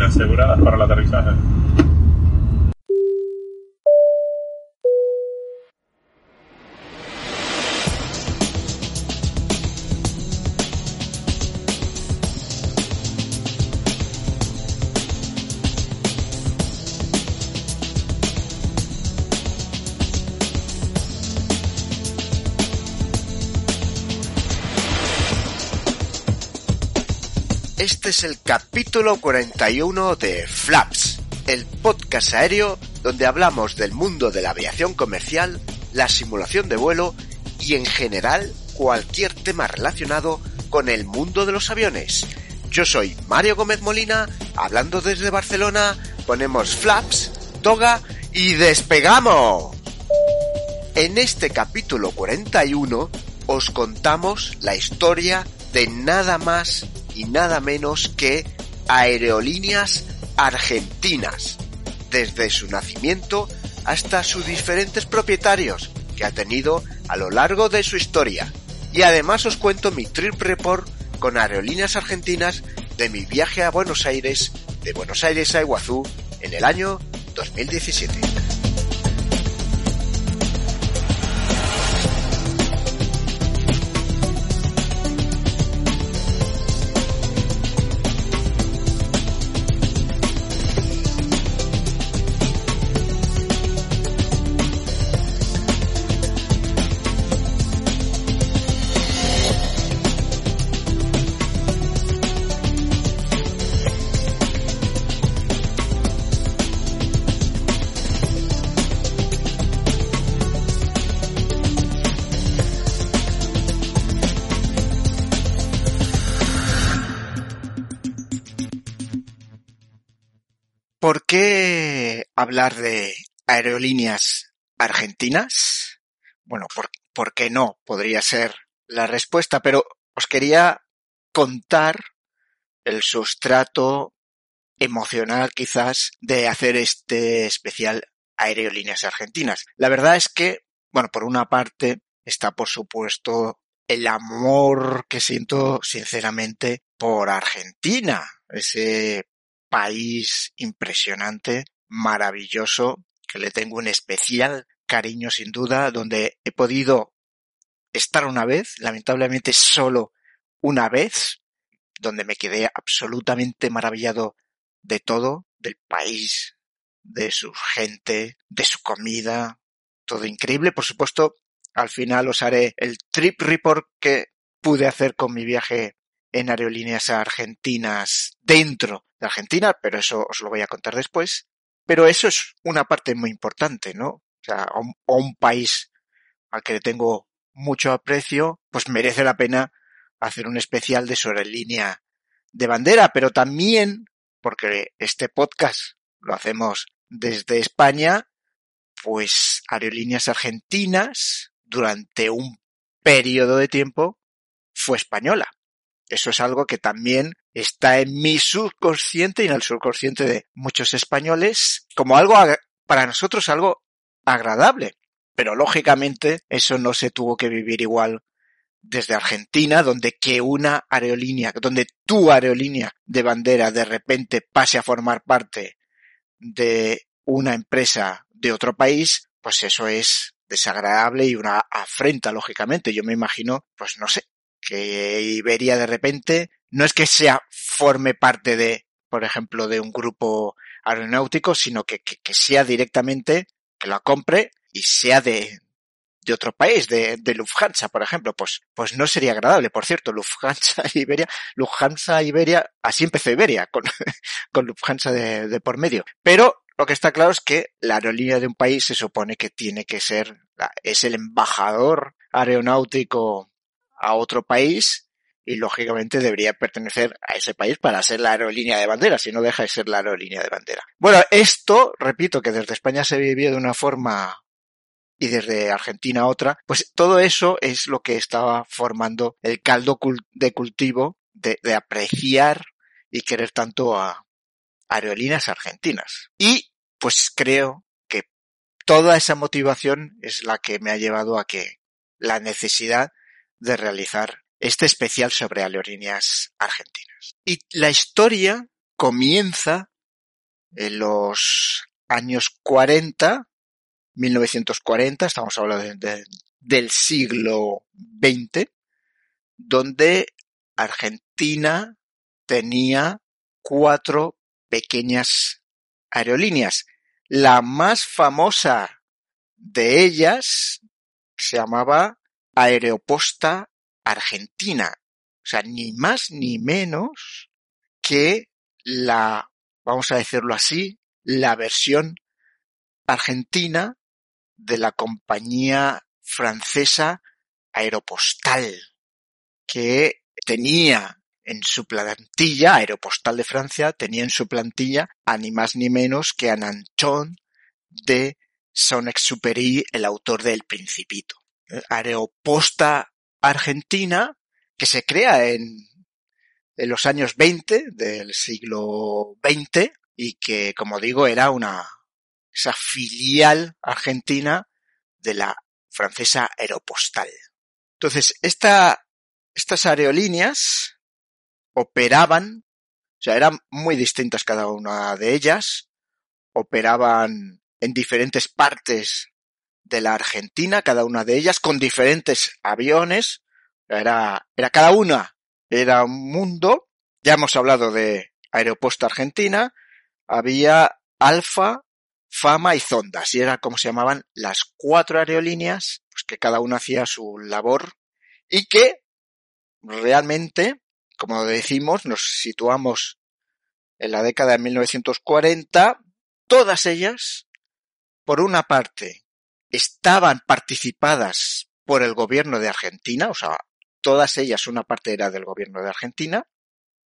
aseguradas para el aterrizaje. Es el capítulo 41 de Flaps, el podcast aéreo donde hablamos del mundo de la aviación comercial, la simulación de vuelo y en general cualquier tema relacionado con el mundo de los aviones. Yo soy Mario Gómez Molina, hablando desde Barcelona, ponemos Flaps, toga y despegamos. En este capítulo 41 os contamos la historia de nada más y nada menos que Aerolíneas Argentinas, desde su nacimiento hasta sus diferentes propietarios que ha tenido a lo largo de su historia. Y además os cuento mi trip report con Aerolíneas Argentinas de mi viaje a Buenos Aires, de Buenos Aires a Iguazú, en el año 2017. Hablar de aerolíneas argentinas? Bueno, ¿por, ¿por, qué no? Podría ser la respuesta, pero os quería contar el sustrato emocional quizás de hacer este especial aerolíneas argentinas. La verdad es que, bueno, por una parte está por supuesto el amor que siento sinceramente por Argentina, ese país impresionante, maravilloso, que le tengo un especial cariño sin duda, donde he podido estar una vez, lamentablemente solo una vez, donde me quedé absolutamente maravillado de todo, del país, de su gente, de su comida, todo increíble. Por supuesto, al final os haré el trip report que pude hacer con mi viaje en aerolíneas argentinas dentro de Argentina, pero eso os lo voy a contar después. Pero eso es una parte muy importante, ¿no? O sea, a un, país al que le tengo mucho aprecio, pues merece la pena hacer un especial de su aerolínea de bandera, pero también porque este podcast lo hacemos desde España, pues Aerolíneas Argentinas durante un periodo de tiempo fue española. Eso es algo que también está en mi subconsciente y en el subconsciente de muchos españoles como algo para nosotros algo agradable. Pero lógicamente eso no se tuvo que vivir igual desde Argentina, donde que una aerolínea, donde tu aerolínea de bandera de repente pase a formar parte de una empresa de otro país, pues eso es desagradable y una afrenta, lógicamente. Yo me imagino, pues no sé, que Iberia de repente no es que sea forme parte de, por ejemplo, de un grupo aeronáutico, sino que, que, que sea directamente, que la compre y sea de, de otro país, de, de, Lufthansa, por ejemplo, pues, pues no sería agradable. Por cierto, Lufthansa Iberia, Lufthansa Iberia, así empezó Iberia, con, con Lufthansa de, de, por medio. Pero lo que está claro es que la aerolínea de un país se supone que tiene que ser, es el embajador aeronáutico a otro país y lógicamente debería pertenecer a ese país para ser la aerolínea de bandera, si no deja de ser la aerolínea de bandera. Bueno, esto, repito, que desde España se vivía de una forma y desde Argentina otra, pues todo eso es lo que estaba formando el caldo de cultivo de, de apreciar y querer tanto a aerolíneas argentinas. Y pues creo que toda esa motivación es la que me ha llevado a que la necesidad de realizar este especial sobre aerolíneas argentinas. Y la historia comienza en los años 40, 1940, estamos hablando del siglo XX, donde Argentina tenía cuatro pequeñas aerolíneas. La más famosa de ellas se llamaba Aeroposta Argentina. O sea, ni más ni menos que la, vamos a decirlo así, la versión argentina de la compañía francesa Aeropostal, que tenía en su plantilla, Aeropostal de Francia, tenía en su plantilla a ni más ni menos que a de Saint-Exupéry, el autor del Principito. Aeroposta Argentina, que se crea en, en los años 20 del siglo XX y que, como digo, era una esa filial argentina de la francesa Aeropostal. Entonces, esta, estas aerolíneas operaban, o sea, eran muy distintas cada una de ellas, operaban en diferentes partes de la Argentina, cada una de ellas, con diferentes aviones, era, era cada una, era un mundo, ya hemos hablado de Aeropuerto Argentina, había Alfa, Fama y Zonda, así era como se llamaban las cuatro aerolíneas, pues que cada una hacía su labor y que realmente como decimos, nos situamos en la década de 1940, todas ellas, por una parte, estaban participadas por el gobierno de Argentina, o sea, todas ellas, una parte era del gobierno de Argentina,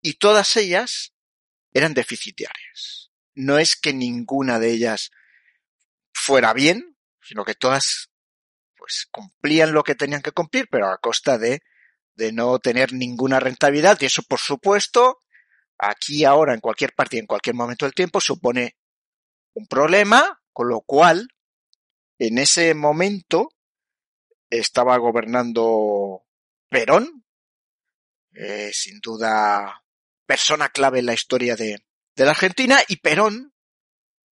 y todas ellas eran deficitarias. No es que ninguna de ellas fuera bien, sino que todas pues cumplían lo que tenían que cumplir, pero a costa de de no tener ninguna rentabilidad y eso por supuesto aquí ahora en cualquier parte y en cualquier momento del tiempo supone un problema con lo cual en ese momento estaba gobernando Perón eh, sin duda persona clave en la historia de, de la Argentina y Perón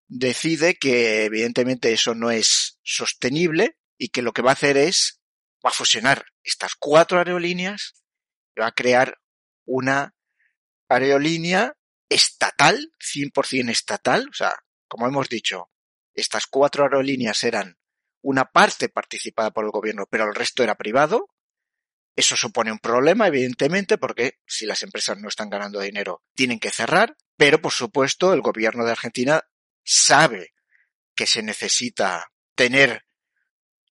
decide que evidentemente eso no es sostenible y que lo que va a hacer es va a fusionar estas cuatro aerolíneas y va a crear una aerolínea estatal, 100% estatal, o sea, como hemos dicho, estas cuatro aerolíneas eran una parte participada por el gobierno, pero el resto era privado. Eso supone un problema, evidentemente, porque si las empresas no están ganando dinero, tienen que cerrar, pero por supuesto el gobierno de Argentina sabe que se necesita tener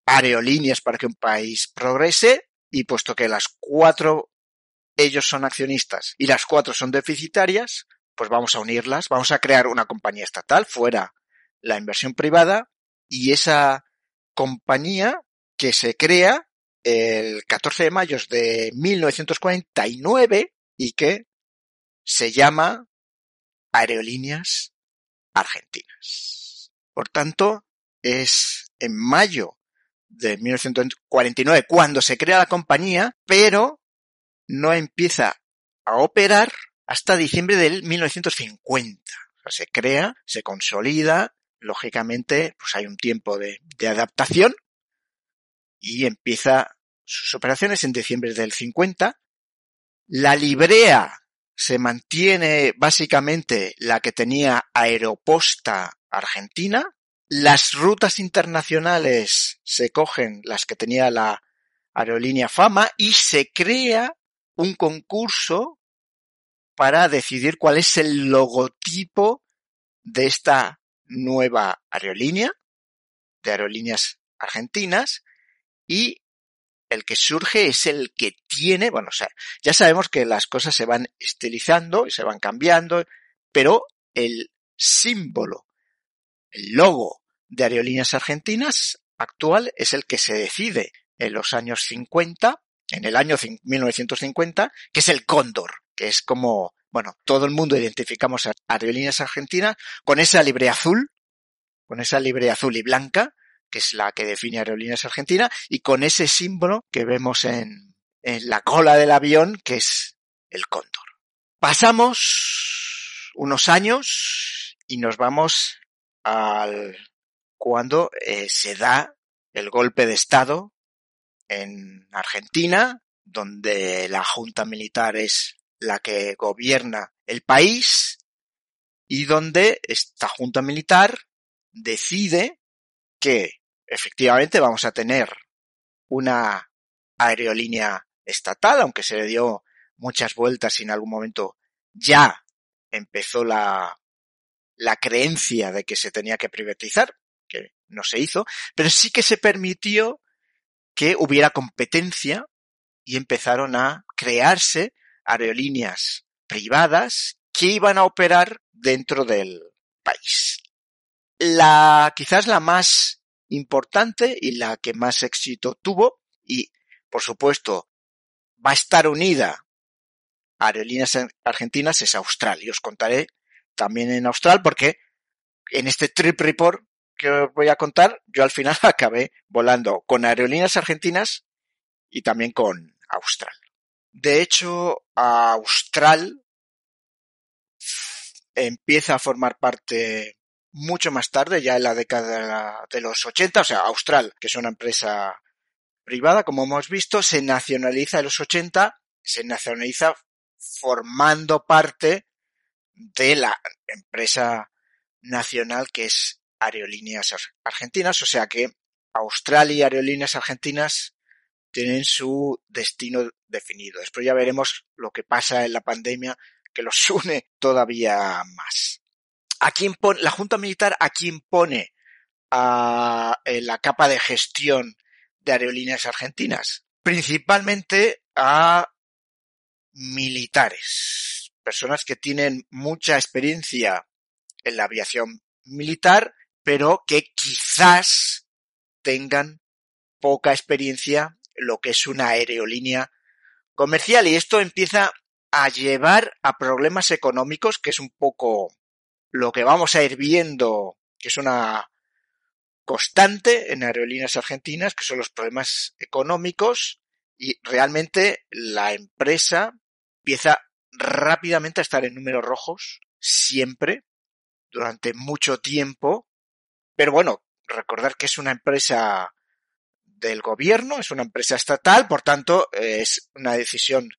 aerolíneas para que un país progrese y puesto que las cuatro ellos son accionistas y las cuatro son deficitarias, pues vamos a unirlas, vamos a crear una compañía estatal fuera la inversión privada y esa compañía que se crea el 14 de mayo de 1949 y que se llama Aerolíneas Argentinas. Por tanto, es en mayo de 1949 cuando se crea la compañía, pero no empieza a operar hasta diciembre del 1950. O sea, se crea, se consolida, lógicamente, pues hay un tiempo de, adaptación y empieza sus operaciones en diciembre del 50. La librea se mantiene básicamente la que tenía Aeroposta Argentina, las rutas internacionales se cogen las que tenía la aerolínea Fama y se crea un concurso para decidir cuál es el logotipo de esta nueva aerolínea, de aerolíneas argentinas, y el que surge es el que tiene, bueno, o sea, ya sabemos que las cosas se van estilizando y se van cambiando, pero el símbolo, el logo de Aerolíneas Argentinas actual es el que se decide en los años 50, en el año 1950, que es el cóndor, que es como, bueno, todo el mundo identificamos a Aerolíneas Argentinas con esa libre azul, con esa libre azul y blanca, que es la que define Aerolíneas Argentinas, y con ese símbolo que vemos en, la cola del avión, que es el cóndor. Pasamos unos años y nos vamos al cuando eh, se da el golpe de Estado en Argentina, donde la Junta Militar es la que gobierna el país y donde esta Junta Militar decide que efectivamente vamos a tener una aerolínea estatal, aunque se le dio muchas vueltas y en algún momento ya empezó la, la creencia de que se tenía que privatizar, que no se hizo, pero sí que se permitió que hubiera competencia y empezaron a crearse aerolíneas privadas que iban a operar dentro del país. La, quizás la más importante y la que más éxito tuvo y, por supuesto, va a estar unida a aerolíneas argentinas es Austral. Y os contaré también en Austral porque en este trip report que os voy a contar, yo al final acabé volando con aerolíneas argentinas y también con Austral. De hecho, Austral empieza a formar parte mucho más tarde, ya en la década de los 80, o sea, Austral, que es una empresa privada, como hemos visto, se nacionaliza en los 80, se nacionaliza formando parte de la empresa nacional que es Aerolíneas Argentinas, o sea que Australia y Aerolíneas Argentinas tienen su destino definido. Después ya veremos lo que pasa en la pandemia que los une todavía más. ¿A quién pone, la Junta Militar a quién pone a, la capa de gestión de aerolíneas argentinas? Principalmente a militares, personas que tienen mucha experiencia en la aviación militar, pero que quizás tengan poca experiencia en lo que es una aerolínea comercial y esto empieza a llevar a problemas económicos, que es un poco lo que vamos a ir viendo, que es una constante en aerolíneas argentinas, que son los problemas económicos y realmente la empresa empieza rápidamente a estar en números rojos, siempre, durante mucho tiempo. Pero bueno, recordar que es una empresa del gobierno, es una empresa estatal, por tanto, es una decisión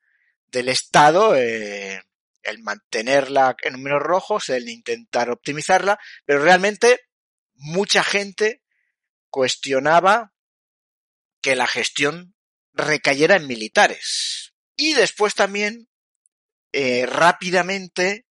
del Estado eh, el mantenerla en números rojos, el intentar optimizarla, pero realmente mucha gente cuestionaba que la gestión recayera en militares. Y después también eh, rápidamente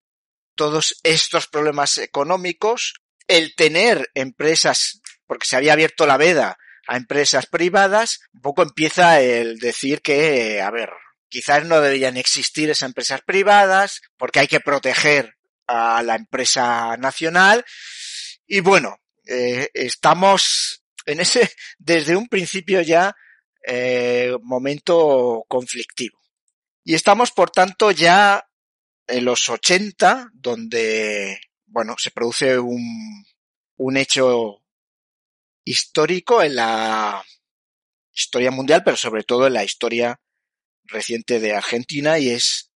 todos estos problemas económicos, el tener empresas, porque se había abierto la veda a empresas privadas, un poco empieza el decir que, a ver, quizás no deberían existir esas empresas privadas, porque hay que proteger a la empresa nacional. Y bueno, eh, estamos en ese, desde un principio ya, eh, momento conflictivo. Y estamos, por tanto, ya en los 80, donde, bueno, se produce un, un hecho histórico en la historia mundial, pero sobre todo en la historia reciente de Argentina y es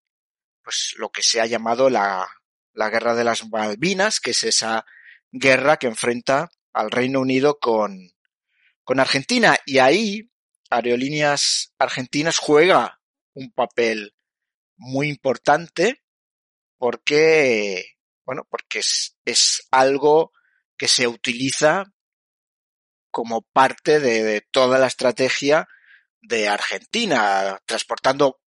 pues lo que se ha llamado la, la guerra de las Malvinas, que es esa guerra que enfrenta al Reino Unido con, con Argentina. Y ahí Aerolíneas Argentinas juega un papel muy importante porque, bueno, porque es, es algo que se utiliza como parte de, toda la estrategia de Argentina, transportando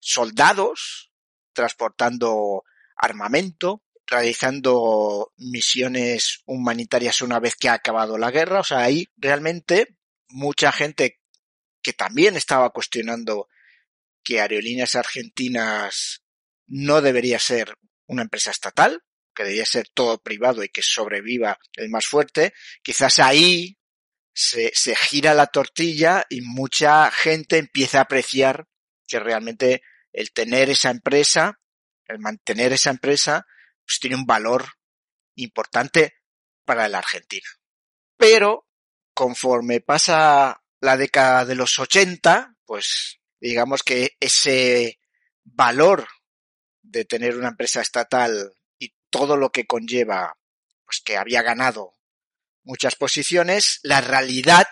soldados, transportando armamento, realizando misiones humanitarias una vez que ha acabado la guerra. O sea, ahí realmente mucha gente que también estaba cuestionando que Aerolíneas Argentinas no debería ser una empresa estatal, que debería ser todo privado y que sobreviva el más fuerte, quizás ahí se, se gira la tortilla y mucha gente empieza a apreciar que realmente el tener esa empresa, el mantener esa empresa, pues tiene un valor importante para la Argentina. Pero conforme pasa la década de los 80, pues digamos que ese valor de tener una empresa estatal y todo lo que conlleva, pues que había ganado muchas posiciones, la realidad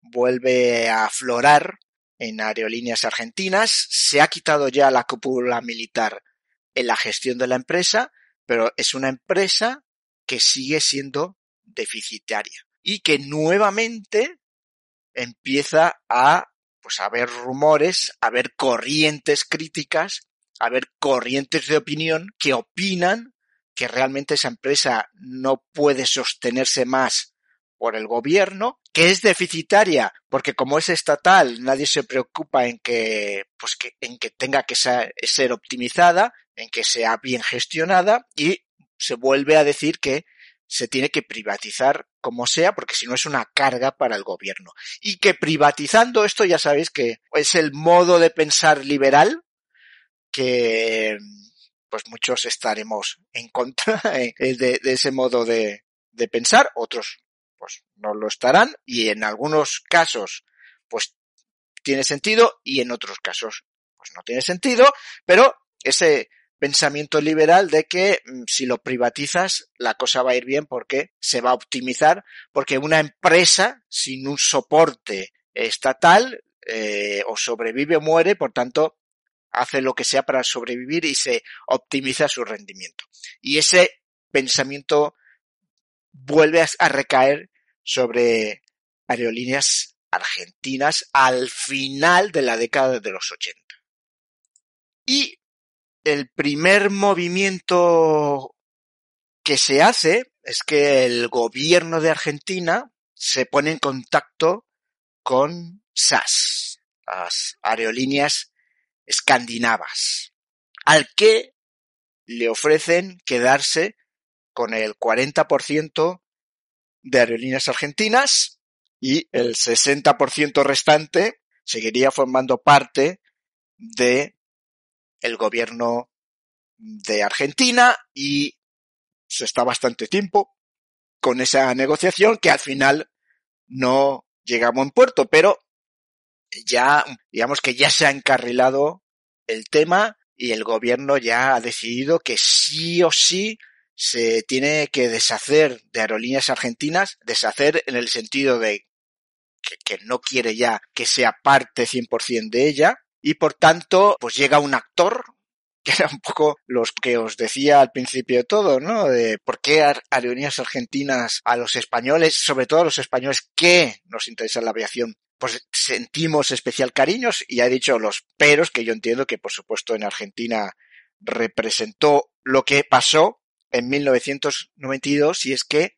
vuelve a aflorar en aerolíneas argentinas, se ha quitado ya la cúpula militar en la gestión de la empresa, pero es una empresa que sigue siendo deficitaria y que nuevamente empieza a pues a haber rumores, a haber corrientes críticas, a haber corrientes de opinión que opinan que realmente esa empresa no puede sostenerse más por el gobierno, que es deficitaria, porque como es estatal, nadie se preocupa en que, pues que, en que tenga que ser, optimizada, en que sea bien gestionada, y se vuelve a decir que se tiene que privatizar como sea, porque si no es una carga para el gobierno. Y que privatizando esto ya sabéis que es el modo de pensar liberal que pues muchos estaremos en contra eh, de, de ese modo de, de pensar, otros pues no lo estarán y en algunos casos pues tiene sentido y en otros casos pues no tiene sentido, pero ese pensamiento liberal de que mm, si lo privatizas la cosa va a ir bien porque se va a optimizar, porque una empresa sin un soporte estatal eh, o sobrevive o muere, por tanto hace lo que sea para sobrevivir y se optimiza su rendimiento. Y ese pensamiento vuelve a recaer sobre aerolíneas argentinas al final de la década de los 80. Y el primer movimiento que se hace es que el gobierno de Argentina se pone en contacto con SAS, las aerolíneas escandinavas, al que le ofrecen quedarse con el 40% de aerolíneas argentinas y el 60% restante seguiría formando parte de el gobierno de Argentina y se está bastante tiempo con esa negociación que al final no llega a buen puerto, pero ya, digamos que ya se ha encarrilado el tema y el gobierno ya ha decidido que sí o sí se tiene que deshacer de aerolíneas argentinas, deshacer en el sentido de que, no quiere ya que sea parte 100% de ella, y por tanto, pues llega un actor que era un poco los que os decía al principio de todo, ¿no? De por qué aerolíneas argentinas a los españoles, sobre todo a los españoles que nos interesa la aviación, pues sentimos especial cariños y he dicho los peros que yo entiendo que por supuesto en Argentina representó lo que pasó en 1992 y es que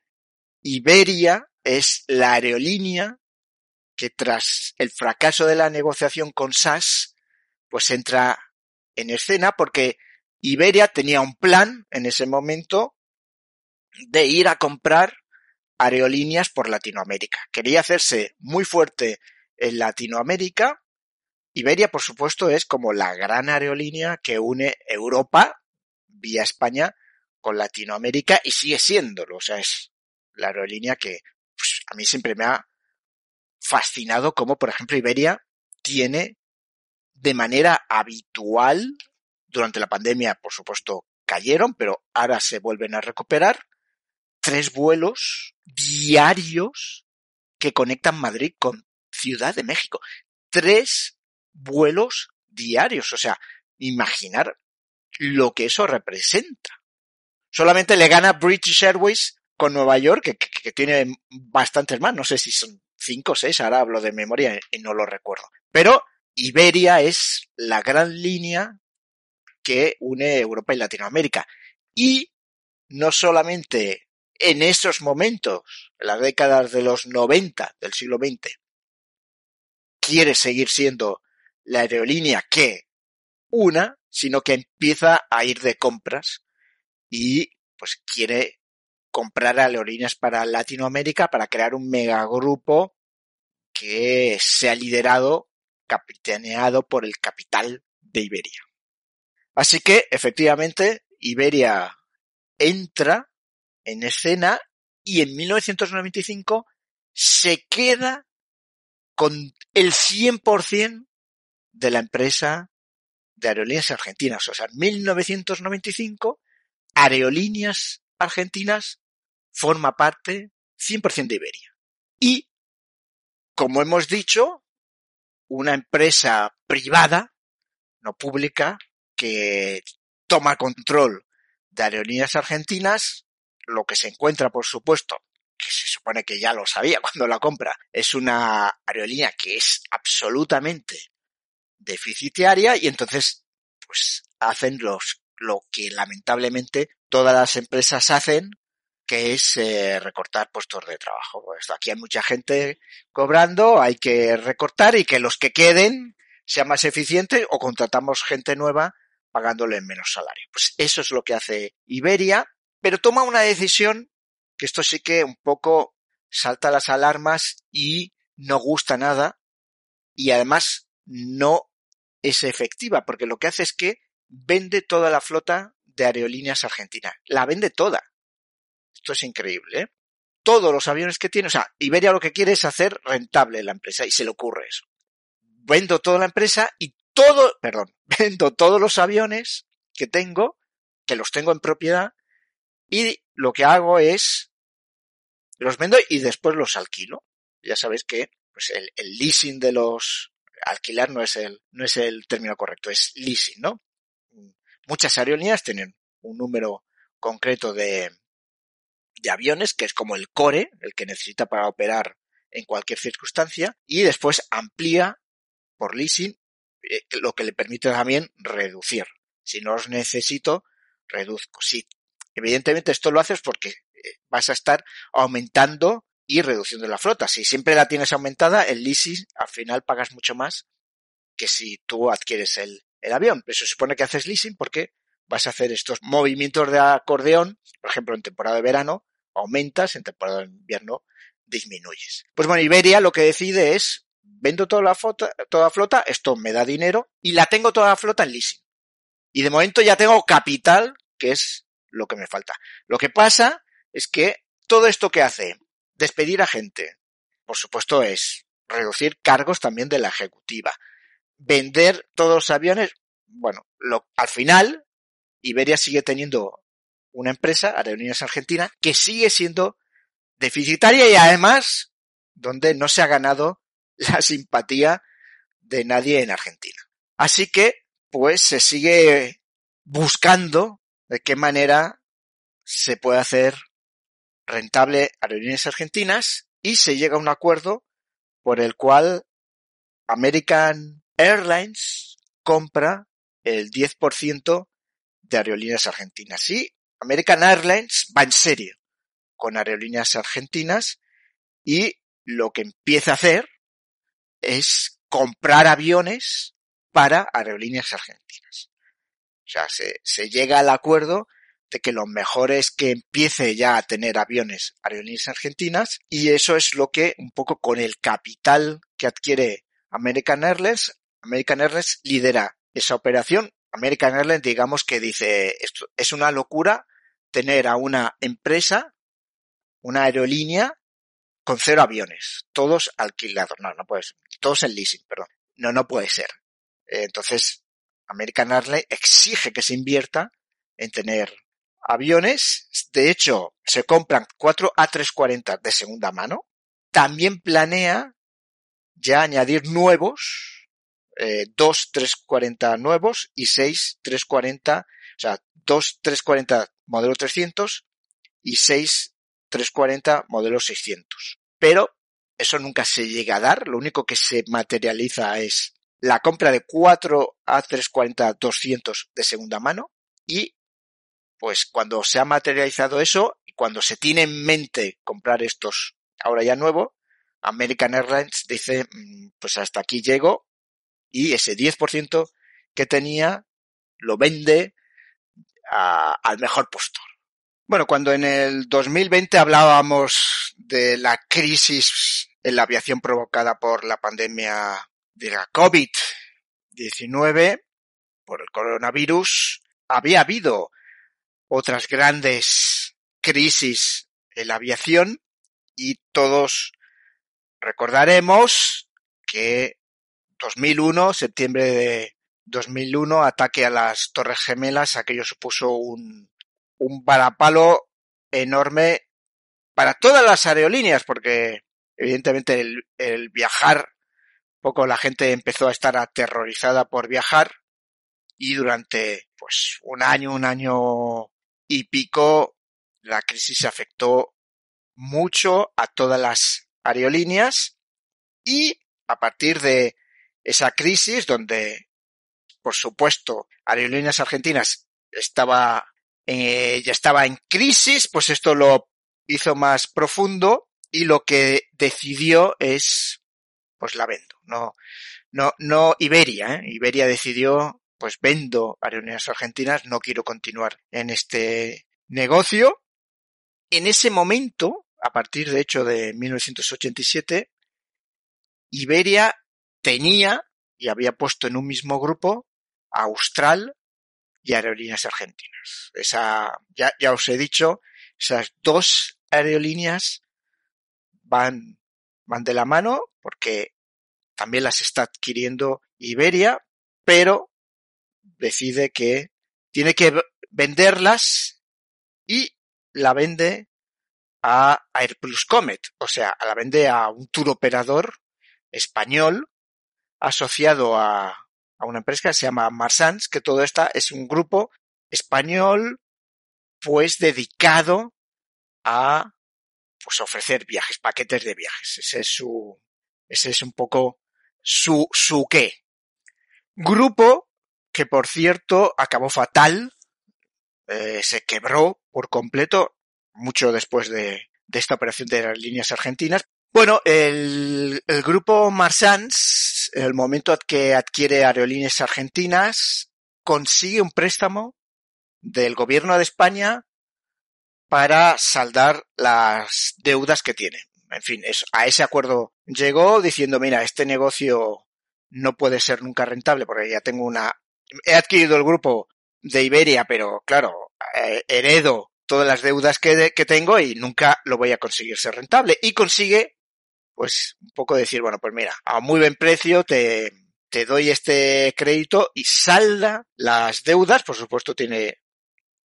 Iberia es la aerolínea que tras el fracaso de la negociación con SAS, pues entra en escena porque Iberia tenía un plan en ese momento de ir a comprar aerolíneas por Latinoamérica. Quería hacerse muy fuerte en Latinoamérica. Iberia, por supuesto, es como la gran aerolínea que une Europa vía España con Latinoamérica y sigue siéndolo. O sea, es la aerolínea que pues, a mí siempre me ha fascinado como, por ejemplo, Iberia tiene de manera habitual. Durante la pandemia, por supuesto, cayeron, pero ahora se vuelven a recuperar. Tres vuelos diarios que conectan Madrid con Ciudad de México. Tres vuelos diarios. O sea, imaginar lo que eso representa. Solamente le gana British Airways con Nueva York, que, tiene bastantes más. No sé si son cinco o seis, ahora hablo de memoria y no lo recuerdo. Pero Iberia es la gran línea que une Europa y Latinoamérica. Y no solamente en esos momentos, en las décadas de los 90 del siglo XX, quiere seguir siendo la aerolínea que una, sino que empieza a ir de compras y pues quiere comprar aerolíneas para Latinoamérica para crear un megagrupo que sea liderado capitaneado por el capital de Iberia. Así que, efectivamente, Iberia entra en escena y en 1995 se queda con el 100% de la empresa de aerolíneas argentinas. O sea, en 1995 Aerolíneas Argentinas forma parte 100% de Iberia. Y, como hemos dicho, una empresa privada, no pública, que toma control de aerolíneas argentinas, lo que se encuentra, por supuesto, que se supone que ya lo sabía cuando la compra, es una aerolínea que es absolutamente deficitaria y entonces pues hacen los lo que lamentablemente todas las empresas hacen que es eh, recortar puestos de trabajo. Pues aquí hay mucha gente cobrando, hay que recortar y que los que queden sean más eficientes o contratamos gente nueva pagándole menos salario. Pues eso es lo que hace Iberia, pero toma una decisión que esto sí que un poco salta las alarmas y no gusta nada y además no es efectiva porque lo que hace es que vende toda la flota de aerolíneas argentinas. La vende toda. Esto es increíble, ¿eh? Todos los aviones que tiene, o sea, Iberia lo que quiere es hacer rentable la empresa y se le ocurre eso. Vendo toda la empresa y todo, perdón, vendo todos los aviones que tengo, que los tengo en propiedad, y lo que hago es, los vendo y después los alquilo. Ya sabéis que pues el, leasing de los, alquilar no es el, no es el término correcto, es leasing, ¿no? Muchas aerolíneas tienen un número concreto de, de aviones, que es como el core, el que necesita para operar en cualquier circunstancia, y después amplía por leasing, eh, lo que le permite también reducir. Si no los necesito, reduzco. Sí, evidentemente esto lo haces porque eh, vas a estar aumentando y reduciendo la flota. Si siempre la tienes aumentada, el leasing al final pagas mucho más que si tú adquieres el, avión. Pero se supone que haces leasing porque vas a hacer estos movimientos de acordeón, por ejemplo, en temporada de verano, aumentas, en temporada de invierno disminuyes. Pues bueno, Iberia lo que decide es, vendo toda la flota, toda flota, esto me da dinero, y la tengo toda la flota en leasing. Y de momento ya tengo capital, que es lo que me falta. Lo que pasa es que todo esto que hace, despedir a gente, por supuesto es reducir cargos también de la ejecutiva, vender todos los aviones, bueno, lo, al final, Iberia sigue teniendo una empresa, Aerolíneas Argentina, que sigue siendo deficitaria y además donde no se ha ganado la simpatía de nadie en Argentina. Así que, pues se sigue buscando de qué manera se puede hacer rentable Aerolíneas Argentinas y se llega a un acuerdo por el cual American Airlines compra el 10% de Aerolíneas Argentinas. Y American Airlines va en serio con Aerolíneas Argentinas y lo que empieza a hacer es comprar aviones para Aerolíneas Argentinas. O sea, se, se llega al acuerdo de que lo mejor es que empiece ya a tener aviones Aerolíneas Argentinas y eso es lo que un poco con el capital que adquiere American Airlines, American Airlines lidera esa operación. American Airlines digamos que dice esto es una locura tener a una empresa, una aerolínea con cero aviones, todos alquilados. No, no puede ser. Todos en leasing, perdón. No, no puede ser. Entonces, American Airlines exige que se invierta en tener aviones. De hecho, se compran cuatro A340 de segunda mano. También planea ya añadir nuevos, eh, dos 340 nuevos y seis 340, o sea, dos 340 modelo 300 y seis 340 modelo 600. Pero eso nunca se llega a dar, lo único que se materializa es la compra de cuatro A340 200 de segunda mano y pues cuando se ha materializado eso y cuando se tiene en mente comprar estos ahora ya nuevo, American Airlines dice, mm, pues hasta aquí llego y ese 10% que tenía lo vende al mejor postor. Bueno, cuando en el 2020 hablábamos de la crisis en la aviación provocada por la pandemia de la COVID-19, por el coronavirus, había habido otras grandes crisis en la aviación y todos Recordaremos que 2001, septiembre de 2001, ataque a las Torres Gemelas, aquello supuso un, un varapalo enorme para todas las aerolíneas, porque evidentemente el, el viajar, poco la gente empezó a estar aterrorizada por viajar y durante pues un año, un año y pico, la crisis afectó mucho a todas las aerolíneas y a partir de esa crisis donde, por supuesto, Aerolíneas Argentinas estaba, eh, ya estaba en crisis, pues esto lo hizo más profundo y lo que decidió es, pues la vendo. No, no, no Iberia, ¿eh? Iberia decidió, pues vendo Aerolíneas Argentinas, no quiero continuar en este negocio. En ese momento, a partir de hecho de 1987, Iberia tenía y había puesto en un mismo grupo a Austral y Aerolíneas Argentinas. Esa, ya, ya os he dicho, esas dos aerolíneas van, van de la mano porque también las está adquiriendo Iberia, pero decide que tiene que venderlas y la vende a Airplus Comet, o sea, la vende a un tour operador español asociado a, a una empresa que se llama Marsans, que todo esta es un grupo español pues dedicado a pues ofrecer viajes, paquetes de viajes. Ese es su, ese es un poco su, su qué. Grupo que por cierto acabó fatal, eh, se quebró por completo mucho después de, esta operación de las líneas argentinas, bueno, el, el grupo Marsans, en el momento que adquiere aerolíneas argentinas, consigue un préstamo del gobierno de España para saldar las deudas que tiene. En fin, eso, a ese acuerdo llegó diciendo, mira, este negocio no puede ser nunca rentable porque ya tengo una... He adquirido el grupo de Iberia, pero claro, eh, heredo todas las deudas que, que tengo y nunca lo voy a conseguir ser rentable. Y consigue pues un poco decir, bueno, pues mira, a muy buen precio te doy este crédito y salda las deudas, por supuesto tiene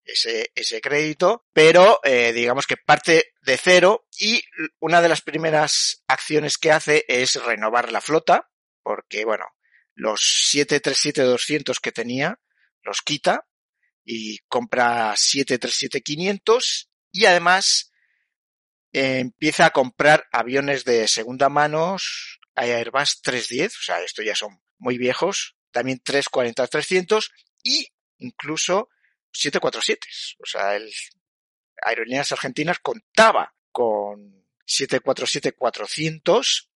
ese, ese crédito, pero eh, digamos que parte de cero y una de las primeras acciones que hace es renovar la flota, porque bueno, los 737-200 que tenía los quita y compra 737-500 y además eh, empieza a comprar aviones de segunda mano, Airbus 310, o sea, estos ya son muy viejos, también 340-300 y incluso 747. O sea, el Aerolíneas Argentinas contaba con 747-400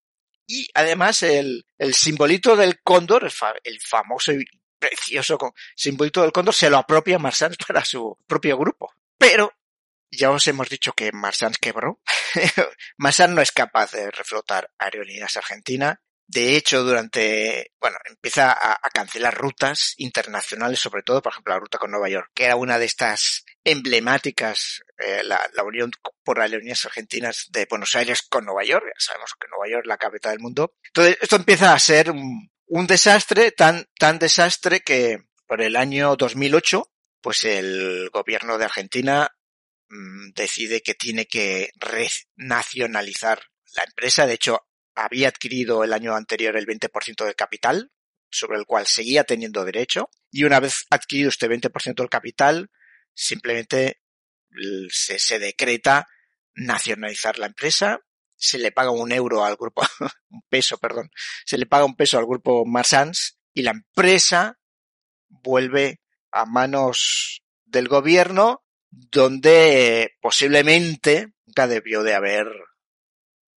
y además el, el simbolito del cóndor, el, fa, el famoso y precioso simbolito del cóndor, se lo apropia Marsans para su propio grupo. Pero ya os hemos dicho que Marsans quebró. Marsans no es capaz de reflotar aerolíneas Argentina. De hecho, durante, bueno, empieza a, cancelar rutas internacionales, sobre todo, por ejemplo, la ruta con Nueva York, que era una de estas emblemáticas, eh, la, unión por aerolíneas argentinas de Buenos Aires con Nueva York. Ya sabemos que Nueva York es la capital del mundo. Entonces, esto empieza a ser un, un desastre, tan, tan desastre que por el año 2008, pues el gobierno de Argentina Mm, decide que tiene que renacionalizar la empresa. De hecho, había adquirido el año anterior el 20% del capital, sobre el cual seguía teniendo derecho. Y una vez adquirido este 20% del capital, simplemente se, se, decreta nacionalizar la empresa. Se le paga un euro al grupo, un peso, perdón. Se le paga un peso al grupo Marsans y la empresa vuelve a manos del gobierno donde posiblemente nunca debió de haber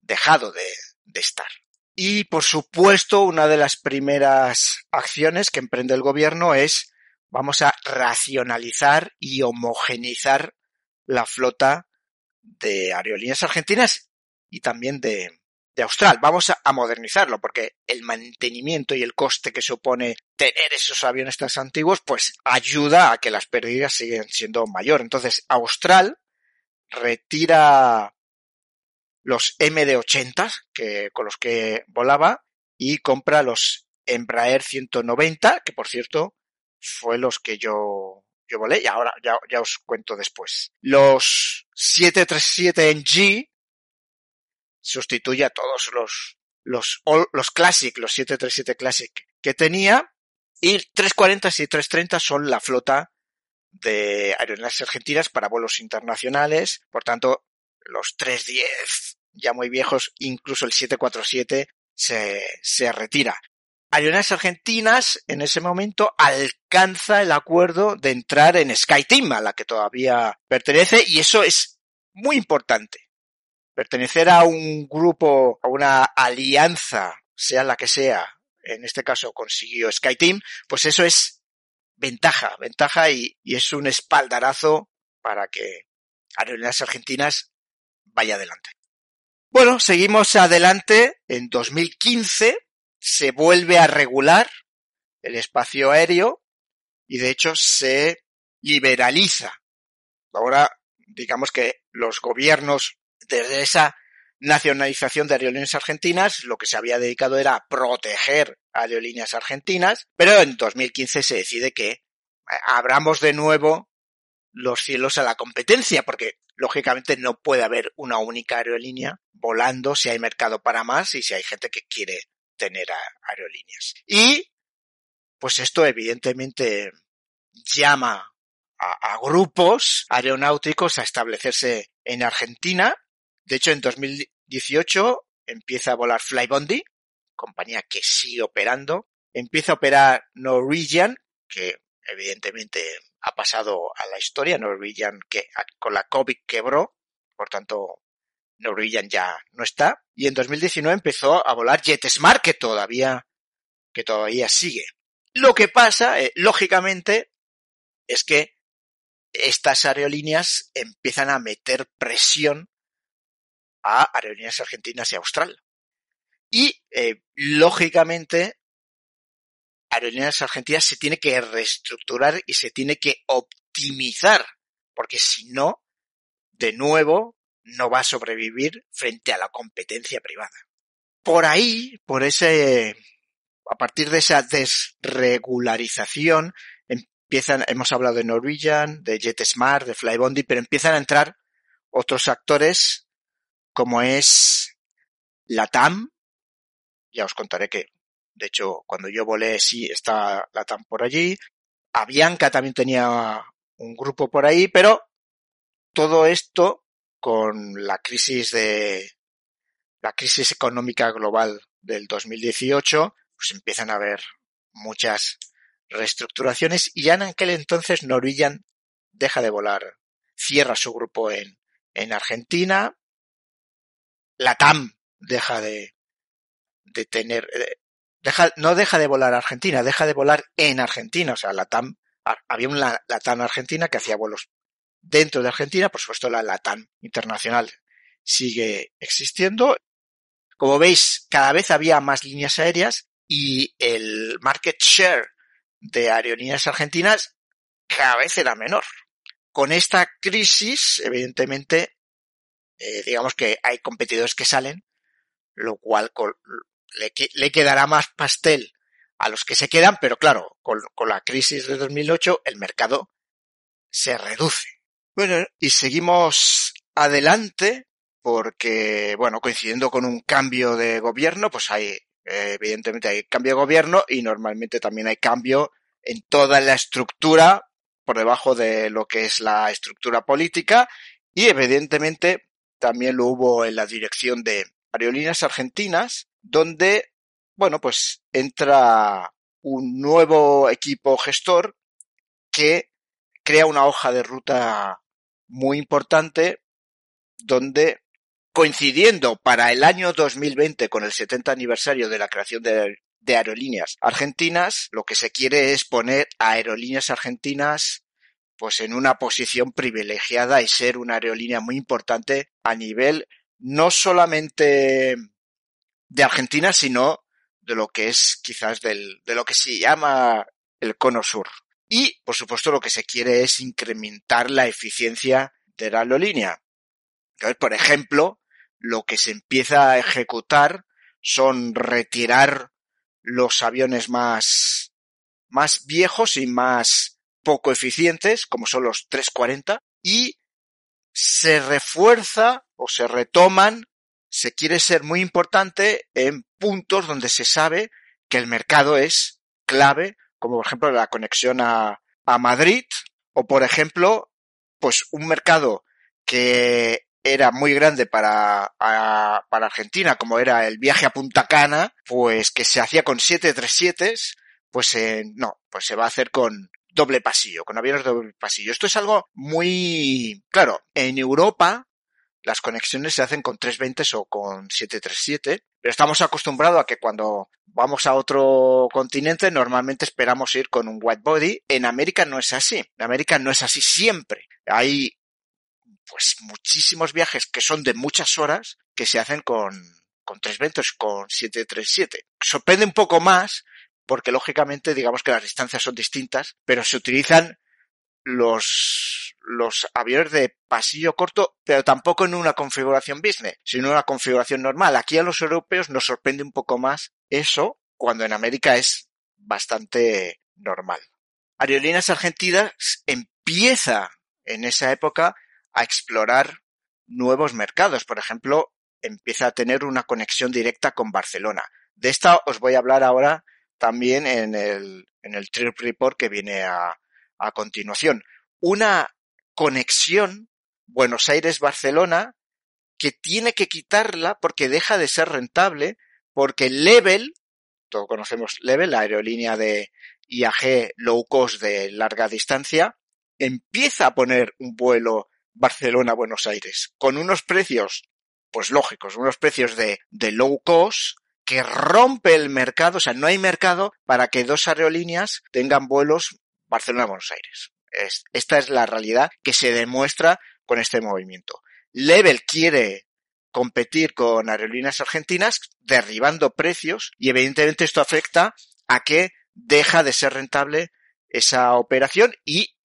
dejado de, de, estar. Y por supuesto, una de las primeras acciones que emprende el gobierno es vamos a racionalizar y homogenizar la flota de aerolíneas argentinas y también de, de Austral. Vamos a, modernizarlo porque el mantenimiento y el coste que supone tener esos aviones tan antiguos, pues ayuda a que las pérdidas siguen siendo mayor. Entonces, Austral retira los MD-80 que, con los que volaba y compra los Embraer 190, que por cierto fue los que yo, yo volé y ahora ya, ya os cuento después. Los 737 G sustituye a todos los, los, los Classic, los 737 Classic que tenía y 340 y 330 son la flota de aerolíneas argentinas para vuelos internacionales. Por tanto, los 310 ya muy viejos, incluso el 747 se, se retira. Aerolíneas Argentinas en ese momento alcanza el acuerdo de entrar en SkyTeam, a la que todavía pertenece, y eso es muy importante. Pertenecer a un grupo, a una alianza, sea la que sea, en este caso consiguió SkyTeam, pues eso es ventaja, ventaja y, es un espaldarazo para que Aerolíneas Argentinas vaya adelante. Bueno, seguimos adelante. En 2015 se vuelve a regular el espacio aéreo y de hecho se liberaliza. Ahora, digamos que los gobiernos, desde esa nacionalización de aerolíneas argentinas, lo que se había dedicado era proteger aerolíneas argentinas, pero en 2015 se decide que abramos de nuevo los cielos a la competencia, porque lógicamente no puede haber una única aerolínea volando si hay mercado para más y si hay gente que quiere tener aerolíneas. Y pues esto evidentemente llama a, grupos aeronáuticos a establecerse en Argentina. De hecho, en 2018 empieza a volar Flybondi, compañía que sigue operando. Empieza a operar Norwegian, que evidentemente ha pasado a la historia. Norwegian que con la COVID quebró, por tanto Norwegian ya no está. Y en 2019 empezó a volar JetSmart, que todavía, que todavía sigue. Lo que pasa, eh, lógicamente, es que estas aerolíneas empiezan a meter presión a aerolíneas argentinas y austral. Y, eh, lógicamente, aerolíneas argentinas se tiene que reestructurar y se tiene que optimizar, porque si no, de nuevo, no va a sobrevivir frente a la competencia privada. Por ahí, por ese, a partir de esa desregularización, empiezan, hemos hablado de Norwegian, de JetSmart, de Flybondi, pero empiezan a entrar otros actores como es la TAM. Ya os contaré que, de hecho, cuando yo volé sí está la TAM por allí. Avianca también tenía un grupo por ahí, pero todo esto con la crisis de la crisis económica global del 2018, pues empiezan a haber muchas reestructuraciones y ya en aquel entonces Norwegian deja de volar, cierra su grupo en, en Argentina, la TAM deja de, de tener, eh, deja, no deja de volar a Argentina, deja de volar en Argentina, o sea, la TAM, había una la TAM Argentina que hacía vuelos Dentro de Argentina, por supuesto, la LATAM internacional sigue existiendo. Como veis, cada vez había más líneas aéreas y el market share de aerolíneas argentinas cada vez era menor. Con esta crisis, evidentemente, eh, digamos que hay competidores que salen, lo cual le, le, quedará más pastel a los que se quedan, pero claro, con, con la crisis de 2008 el mercado se reduce. Bueno, y seguimos adelante porque, bueno, coincidiendo con un cambio de gobierno, pues hay, evidentemente hay cambio de gobierno y normalmente también hay cambio en toda la estructura por debajo de lo que es la estructura política y evidentemente también lo hubo en la dirección de Aerolíneas Argentinas, donde, bueno, pues entra un nuevo equipo gestor que crea una hoja de ruta muy importante donde coincidiendo para el año 2020 con el 70 aniversario de la creación de, aerolíneas argentinas, lo que se quiere es poner a aerolíneas argentinas pues en una posición privilegiada y ser una aerolínea muy importante a nivel no solamente de Argentina, sino de lo que es quizás del, de lo que se llama el cono sur. Y, por supuesto, lo que se quiere es incrementar la eficiencia de la aerolínea. Entonces, por ejemplo, lo que se empieza a ejecutar son retirar los aviones más, más viejos y más poco eficientes, como son los 340, y se refuerza o se retoman, se quiere ser muy importante en puntos donde se sabe que el mercado es clave, como por ejemplo la conexión a, Madrid, o por ejemplo, pues un mercado que era muy grande para, para Argentina, como era el viaje a Punta Cana, pues que se hacía con 737, pues eh, no, pues se va a hacer con doble pasillo, con aviones doble pasillo. Esto es algo muy claro. En Europa las conexiones se hacen con 320 o con 737, pero estamos acostumbrados a que cuando vamos a otro continente normalmente esperamos ir con un white body. En América no es así. En América no es así siempre. Hay pues muchísimos viajes que son de muchas horas que se hacen con, con 320, con 737. Sorprende un poco más porque lógicamente digamos que las distancias son distintas, pero se utilizan los, los aviones de pasillo corto, pero tampoco en una configuración business, sino en una configuración normal. Aquí a los europeos nos sorprende un poco más eso, cuando en América es bastante normal. Aerolíneas Argentinas empieza en esa época a explorar nuevos mercados. Por ejemplo, empieza a tener una conexión directa con Barcelona. De esta os voy a hablar ahora también en el, en el trip report que viene a, a continuación. Una conexión Buenos Aires-Barcelona que tiene que quitarla porque deja de ser rentable, porque Level, todos conocemos Level, la aerolínea de IAG low cost de larga distancia, empieza a poner un vuelo Barcelona-Buenos Aires, con unos precios, pues lógicos, unos precios de, de low cost que rompe el mercado, o sea, no hay mercado para que dos aerolíneas tengan vuelos Barcelona-Buenos Aires. Es, esta es la realidad que se demuestra con este movimiento. Level quiere competir con aerolíneas argentinas derribando precios y evidentemente esto afecta a que deja de ser rentable esa operación y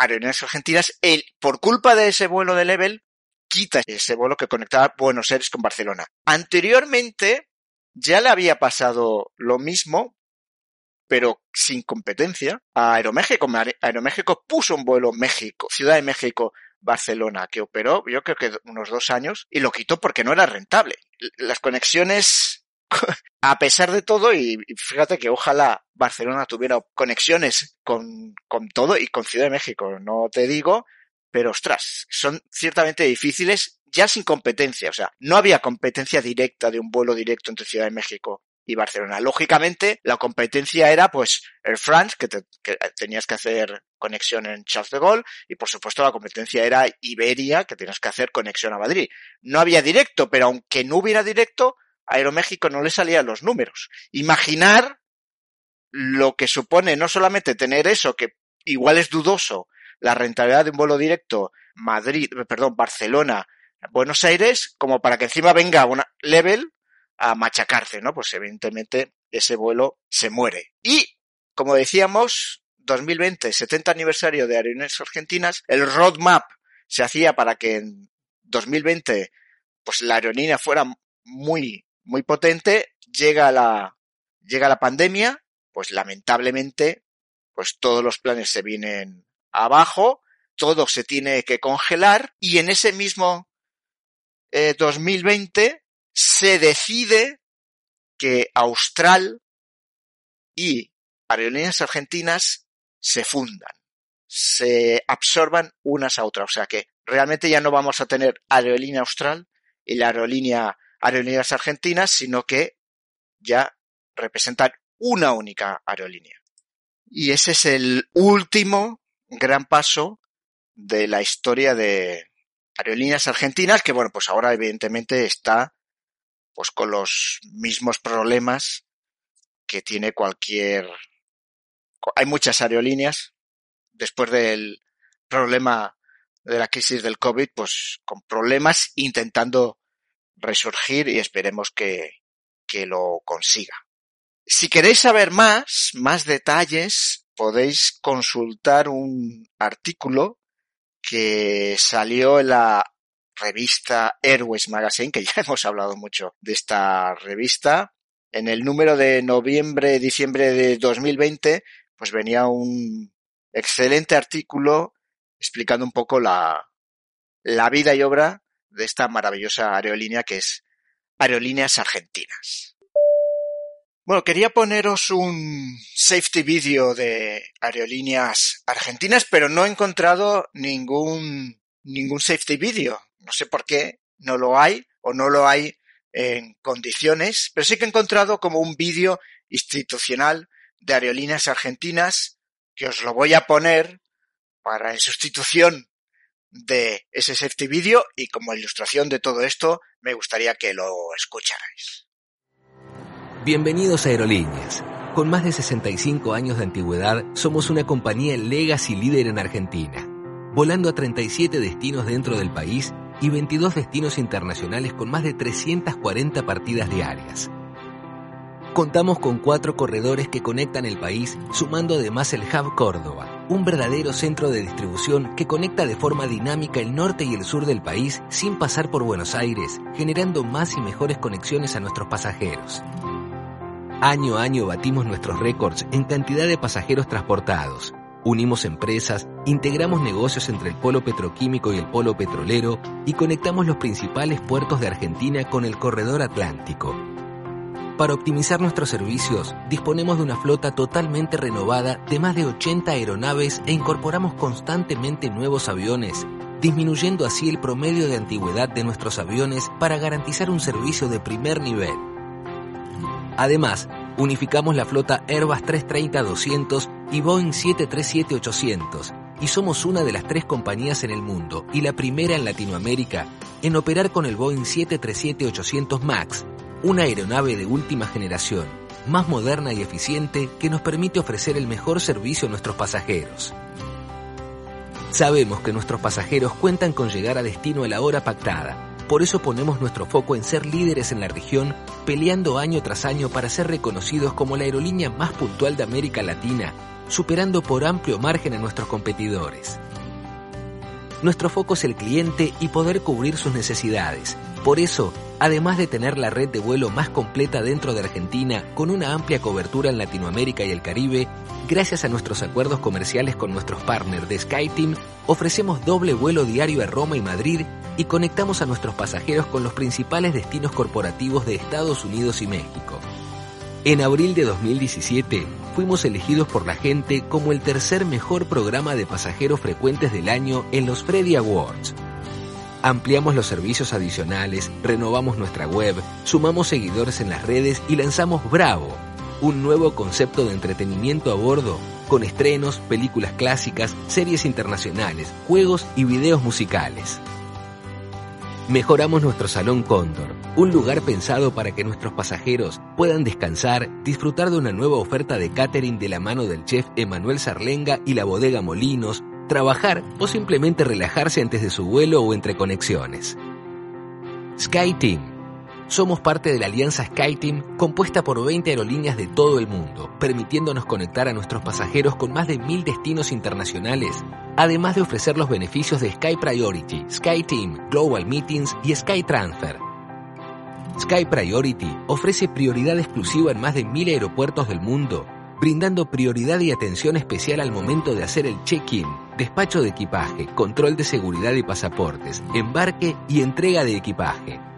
Aerolíneas Argentinas, el, por culpa de ese vuelo de Level, quita ese vuelo que conectaba Buenos Aires con Barcelona. Anteriormente ya le había pasado lo mismo, pero sin competencia, a Aeroméxico. Aeroméxico puso un vuelo México, Ciudad de México, Barcelona, que operó yo creo que unos dos años y lo quitó porque no era rentable. Las conexiones a pesar de todo, y fíjate que ojalá Barcelona tuviera conexiones con, con todo y con Ciudad de México, no te digo, pero ostras, son ciertamente difíciles ya sin competencia, o sea, no había competencia directa de un vuelo directo entre Ciudad de México y Barcelona. Lógicamente, la competencia era pues Air France, que, que, tenías que hacer conexión en Charles de Gaulle, y por supuesto la competencia era Iberia, que tenías que hacer conexión a Madrid. No había directo, pero aunque no hubiera directo, Aeroméxico no le salían los números. Imaginar lo que supone no solamente tener eso, que igual es dudoso, la rentabilidad de un vuelo directo Madrid, perdón, Barcelona, Buenos Aires, como para que encima venga una level a machacarse, ¿no? Pues evidentemente ese vuelo se muere. Y, como decíamos, 2020, 70 aniversario de Aerolíneas Argentinas, el roadmap se hacía para que en 2020, pues la aerolínea fuera muy muy potente, llega la, llega la pandemia, pues lamentablemente, pues todos los planes se vienen abajo, todo se tiene que congelar y en ese mismo eh, 2020 se decide que Austral y aerolíneas argentinas se fundan, se absorban unas a otras. O sea que realmente ya no vamos a tener aerolínea austral y la aerolínea aerolíneas argentinas, sino que ya representan una única aerolínea. Y ese es el último gran paso de la historia de aerolíneas argentinas, que bueno, pues ahora evidentemente está pues con los mismos problemas que tiene cualquier hay muchas aerolíneas después del problema de la crisis del COVID, pues con problemas intentando resurgir y esperemos que, que lo consiga. Si queréis saber más, más detalles, podéis consultar un artículo que salió en la revista Airways Magazine, que ya hemos hablado mucho de esta revista. En el número de noviembre-diciembre de 2020, pues venía un, excelente artículo explicando un poco la, la vida y obra de esta maravillosa aerolínea que es Aerolíneas Argentinas. Bueno, quería poneros un safety video de aerolíneas argentinas, pero no he encontrado ningún, ningún safety video. No sé por qué no lo hay o no lo hay en condiciones, pero sí que he encontrado como un vídeo institucional de aerolíneas argentinas que os lo voy a poner para en sustitución de ese safety video y como ilustración de todo esto me gustaría que lo escucharais. Bienvenidos a Aerolíneas. Con más de 65 años de antigüedad, somos una compañía legacy líder en Argentina, volando a 37 destinos dentro del país y 22 destinos internacionales con más de 340 partidas diarias. Contamos con cuatro corredores que conectan el país, sumando además el Hub Córdoba, un verdadero centro de distribución que conecta de forma dinámica el norte y el sur del país sin pasar por Buenos Aires, generando más y mejores conexiones a nuestros pasajeros. Año a año batimos nuestros récords en cantidad de pasajeros transportados, Unimos empresas, integramos negocios entre el polo petroquímico y el polo petrolero y conectamos los principales puertos de Argentina con el corredor atlántico. Para optimizar nuestros servicios, disponemos de una flota totalmente renovada de más de 80 aeronaves e incorporamos constantemente nuevos aviones, disminuyendo así el promedio de antigüedad de nuestros aviones para garantizar un servicio de primer nivel. Además, unificamos la flota Airbus 330-200 y Boeing 737-800 y somos una de las tres compañías en el mundo y la primera en Latinoamérica en operar con el Boeing 737-800 MAX, una aeronave de última generación, más moderna y eficiente que nos permite ofrecer el mejor servicio a nuestros pasajeros. Sabemos que nuestros pasajeros cuentan con llegar a destino a la hora pactada por eso ponemos nuestro foco en ser líderes en la región, peleando año tras año para ser reconocidos como la aerolínea más puntual de América Latina, superando por amplio margen a nuestros competidores. Nuestro foco es el cliente y poder cubrir sus necesidades. Por eso, además de tener la red de vuelo más completa dentro de Argentina, con una amplia cobertura en Latinoamérica y el Caribe, gracias a nuestros acuerdos comerciales con nuestros partners de SkyTeam, ofrecemos doble vuelo diario a Roma y Madrid y conectamos a nuestros pasajeros con los principales destinos corporativos de Estados Unidos y México. En abril de 2017 fuimos elegidos por la gente como el tercer mejor programa de pasajeros frecuentes del año en los Freddy Awards. Ampliamos los servicios adicionales, renovamos nuestra web, sumamos seguidores en las redes y lanzamos Bravo, un nuevo concepto de entretenimiento a bordo con estrenos, películas clásicas, series internacionales, juegos y videos musicales. Mejoramos nuestro Salón Cóndor, un lugar pensado para que nuestros pasajeros puedan descansar, disfrutar de una nueva oferta de catering de la mano del chef Emanuel Sarlenga y la bodega Molinos, trabajar o simplemente relajarse antes de su vuelo o entre conexiones. SkyTeam somos parte de la alianza SkyTeam compuesta por 20 aerolíneas de todo el mundo, permitiéndonos conectar a nuestros pasajeros con más de mil destinos internacionales, además de ofrecer los beneficios de Sky Priority, SkyTeam, Global Meetings y Sky Transfer. Sky Priority ofrece prioridad exclusiva en más de mil aeropuertos del mundo, brindando prioridad y atención especial al momento de hacer el check-in, despacho de equipaje, control de seguridad y pasaportes, embarque y entrega de equipaje.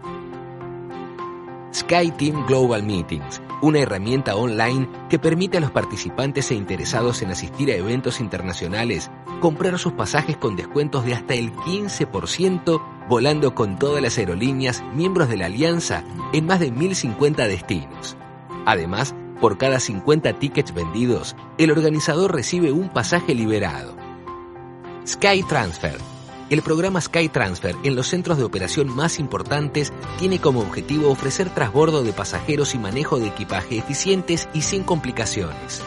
SkyTeam Global Meetings, una herramienta online que permite a los participantes e interesados en asistir a eventos internacionales comprar sus pasajes con descuentos de hasta el 15% volando con todas las aerolíneas miembros de la alianza en más de 1050 destinos. Además, por cada 50 tickets vendidos, el organizador recibe un pasaje liberado. Sky Transfer el programa Sky Transfer en los centros de operación más importantes tiene como objetivo ofrecer trasbordo de pasajeros y manejo de equipaje eficientes y sin complicaciones.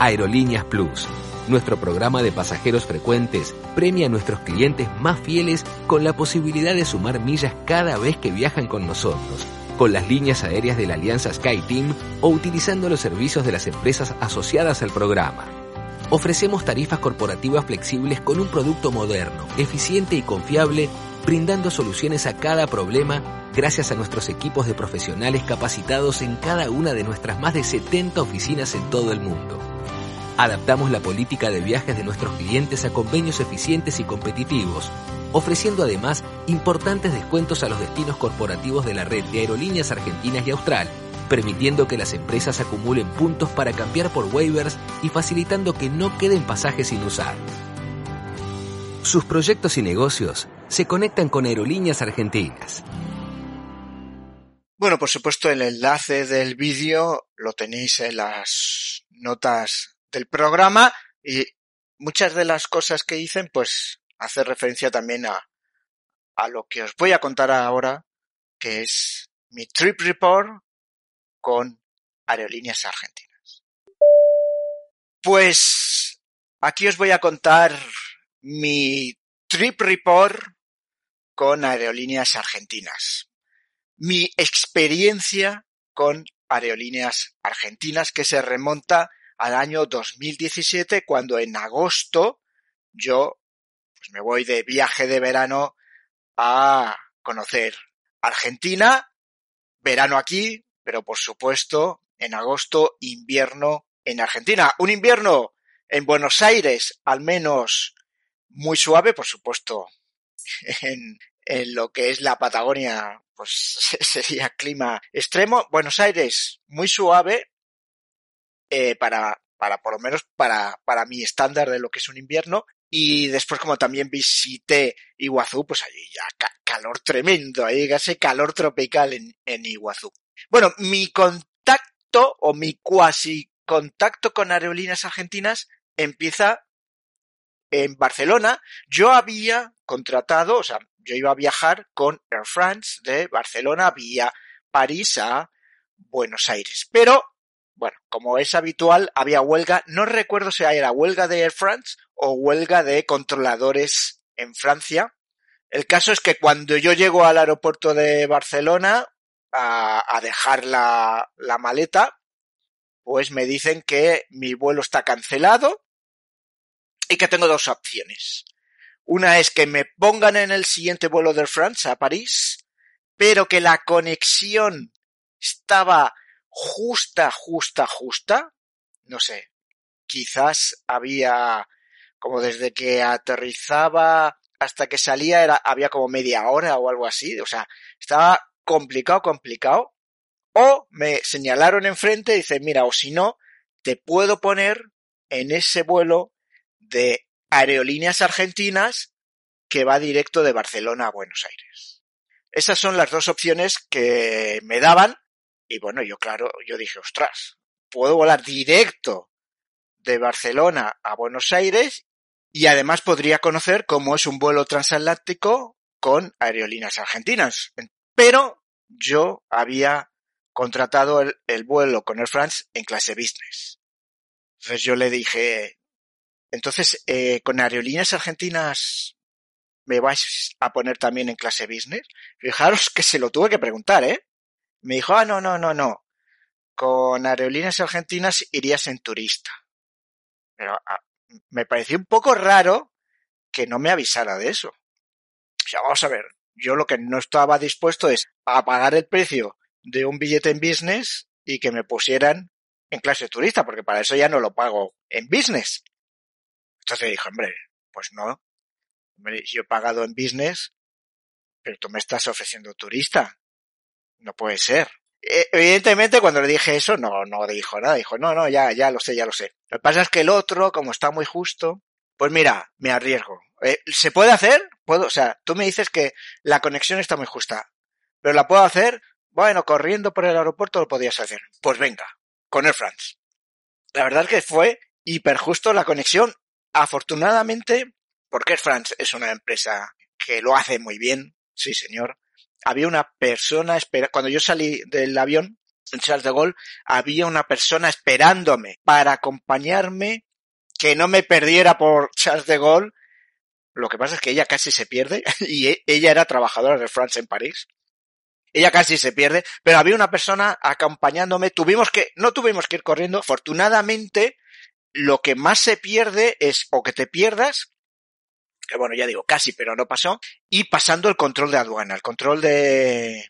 Aerolíneas Plus. Nuestro programa de pasajeros frecuentes premia a nuestros clientes más fieles con la posibilidad de sumar millas cada vez que viajan con nosotros, con las líneas aéreas de la alianza SkyTeam o utilizando los servicios de las empresas asociadas al programa. Ofrecemos tarifas corporativas flexibles con un producto moderno, eficiente y confiable, brindando soluciones a cada problema gracias a nuestros equipos de profesionales capacitados en cada una de nuestras más de 70 oficinas en todo el mundo. Adaptamos la política de viajes de nuestros clientes a convenios eficientes y competitivos, ofreciendo además importantes descuentos a los destinos corporativos de la red de aerolíneas argentinas y austral, permitiendo que las empresas acumulen puntos para cambiar por waivers y facilitando que no queden pasajes sin usar. Sus proyectos y negocios se conectan con aerolíneas argentinas. Bueno, por supuesto, el enlace del vídeo lo tenéis en las notas del programa y muchas de las cosas que dicen, pues, hace referencia también a, a lo que os voy a contar ahora, que es mi trip report con aerolíneas argentinas. Pues aquí os voy a contar mi trip report con aerolíneas argentinas mi experiencia con aerolíneas argentinas que se remonta al año 2017 cuando en agosto yo pues me voy de viaje de verano a conocer Argentina, verano aquí, pero por supuesto en agosto invierno en Argentina. Un invierno en Buenos Aires al menos muy suave, por supuesto en, lo que es la Patagonia, pues sería clima extremo. Buenos Aires, muy suave, eh, para, para por lo menos para, para mi estándar de lo que es un invierno. Y después, como también visité Iguazú, pues allí ya calor tremendo, ahí ese calor tropical en, en Iguazú. Bueno, mi contacto o mi cuasi contacto con aerolíneas argentinas empieza en Barcelona. Yo había contratado, o sea, yo iba a viajar con Air France de Barcelona vía París a Buenos Aires. Pero, bueno, como es habitual, había huelga. No recuerdo si era huelga de Air France o huelga de controladores en Francia. El caso es que cuando yo llego al aeropuerto de Barcelona a, a dejar la, la maleta, pues me dicen que mi vuelo está cancelado y que tengo dos opciones. Una es que me pongan en el siguiente vuelo de France a París, pero que la conexión estaba justa, justa, justa. No sé, quizás había como desde que aterrizaba hasta que salía era, había como media hora o algo así. O sea, estaba complicado, complicado. O me señalaron enfrente y dicen, mira, o si no, te puedo poner en ese vuelo de aerolíneas argentinas que va directo de Barcelona a Buenos Aires. Esas son las dos opciones que me daban y bueno, yo claro, yo dije, ostras, puedo volar directo de Barcelona a Buenos Aires y además podría conocer cómo es un vuelo transatlántico con aerolíneas argentinas. Pero yo había contratado el, el vuelo con Air France en clase business. Entonces yo le dije, entonces, eh, con aerolíneas argentinas me vais a poner también en clase business. Fijaros que se lo tuve que preguntar, ¿eh? Me dijo, ah, no, no, no, no. Con aerolíneas argentinas irías en turista. Pero ah, me pareció un poco raro que no me avisara de eso. O sea, vamos a ver, yo lo que no estaba dispuesto es a pagar el precio de un billete en business y que me pusieran en clase turista, porque para eso ya no lo pago en business. Entonces dijo, hombre, pues no. yo he pagado en business, pero tú me estás ofreciendo turista. No puede ser. E, evidentemente, cuando le dije eso, no, no dijo nada. Dijo, no, no, ya, ya lo sé, ya lo sé. Lo que pasa es que el otro, como está muy justo, pues mira, me arriesgo. Eh, ¿Se puede hacer? Puedo, o sea, tú me dices que la conexión está muy justa. Pero la puedo hacer, bueno, corriendo por el aeropuerto lo podías hacer. Pues venga, con Air France. La verdad es que fue hiper justo la conexión Afortunadamente, porque Air France es una empresa que lo hace muy bien, sí señor, había una persona espera cuando yo salí del avión en Charles de Gaulle, había una persona esperándome para acompañarme que no me perdiera por Charles de Gaulle. Lo que pasa es que ella casi se pierde y e, ella era trabajadora de France en París. Ella casi se pierde, pero había una persona acompañándome. Tuvimos que, no tuvimos que ir corriendo. Afortunadamente, lo que más se pierde es o que te pierdas, que bueno, ya digo, casi, pero no pasó, y pasando el control de aduana, el control de,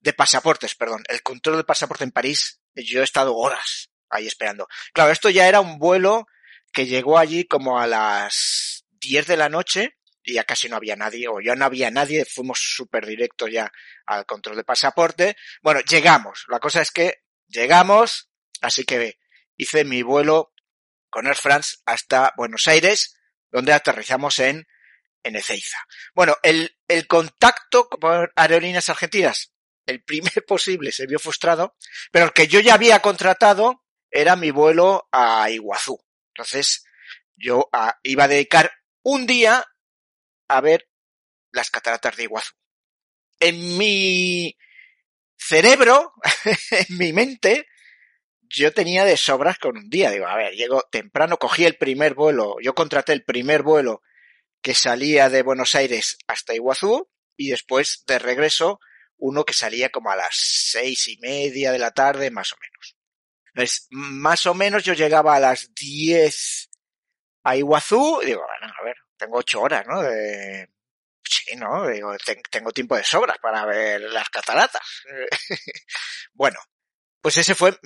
de pasaportes, perdón, el control de pasaporte en París, yo he estado horas ahí esperando. Claro, esto ya era un vuelo que llegó allí como a las 10 de la noche y ya casi no había nadie, o ya no había nadie, fuimos súper directos ya al control de pasaporte. Bueno, llegamos. La cosa es que llegamos, así que hice mi vuelo con Air France hasta Buenos Aires, donde aterrizamos en, en. Bueno, el, el contacto con aerolíneas argentinas, el primer posible, se vio frustrado, pero el que yo ya había contratado era mi vuelo a Iguazú. Entonces, yo ah, iba a dedicar un día a ver las cataratas de Iguazú. En mi cerebro, en mi mente, yo tenía de sobras con un día. Digo, a ver, llego temprano, cogí el primer vuelo, yo contraté el primer vuelo que salía de Buenos Aires hasta Iguazú y después de regreso uno que salía como a las seis y media de la tarde, más o menos. Entonces, más o menos yo llegaba a las diez a Iguazú y digo, bueno, a ver, tengo ocho horas, ¿no? De... Sí, ¿no? Digo, tengo tiempo de sobras para ver las cataratas. bueno, pues ese fue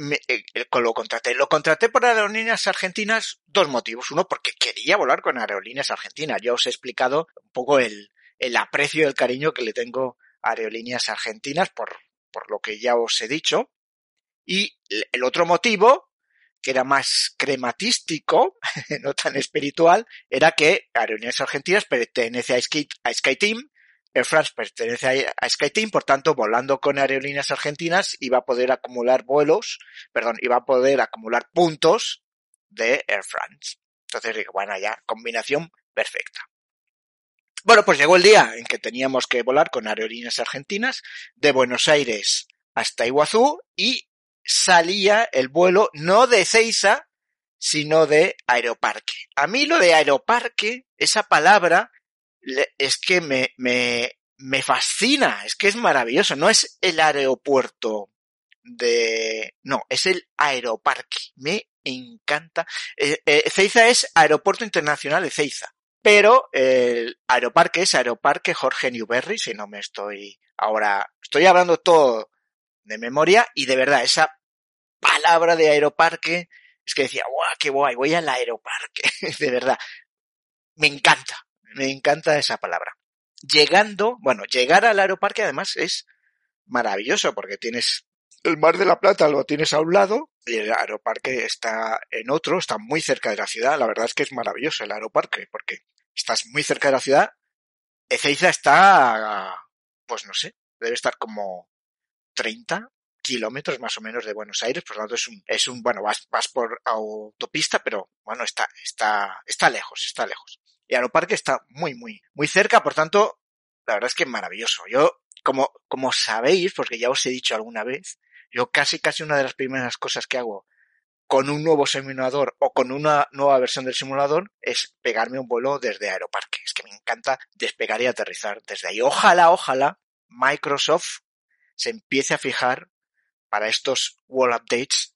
con lo contraté. Lo contraté por aerolíneas argentinas dos motivos. Uno, porque quería volar con aerolíneas argentinas. Ya os he explicado un poco el, el aprecio y el cariño que le tengo a aerolíneas argentinas por, por lo que ya os he dicho. Y el otro motivo que era más crematístico, no tan espiritual, era que Aerolíneas Argentinas pertenece a, Sky, Air France pertenece a, SkyTeam, por tanto, volando con Aerolíneas Argentinas iba a poder acumular vuelos, perdón, iba a poder acumular puntos de Air France. Entonces, bueno, ya, combinación perfecta. Bueno, pues llegó el día en que teníamos que volar con Aerolíneas Argentinas de Buenos Aires hasta Iguazú y salía el vuelo no de Ceiza, sino de Aeroparque. A mí lo de Aeroparque, esa palabra, es que me, me, me fascina, es que es maravilloso. No es el aeropuerto de... No, es el Aeroparque. Me encanta. Eh, eh, Ceiza es Aeropuerto Internacional de Ceiza. Pero el aeroparque es Aeroparque Jorge Newberry, si no me estoy ahora, estoy hablando todo de memoria y de verdad, esa palabra de aeroparque, es que decía, guau, qué guay, voy al aeroparque, de verdad. Me encanta, me encanta esa palabra. Llegando, bueno, llegar al aeroparque además es maravilloso porque tienes el Mar de la Plata, lo tienes a un lado y el aeroparque está en otro, está muy cerca de la ciudad. La verdad es que es maravilloso el aeroparque porque estás muy cerca de la ciudad. Ezeiza está, pues no sé, debe estar como 30, kilómetros más o menos de Buenos Aires, por lo tanto es un, es un bueno, vas, vas por autopista, pero bueno, está, está, está lejos, está lejos. Y Aeroparque está muy, muy, muy cerca, por tanto, la verdad es que es maravilloso. Yo, como, como sabéis, porque ya os he dicho alguna vez, yo casi, casi una de las primeras cosas que hago con un nuevo simulador o con una nueva versión del simulador es pegarme un vuelo desde Aeroparque. Es que me encanta despegar y aterrizar desde ahí. Ojalá, ojalá Microsoft se empiece a fijar para estos World Updates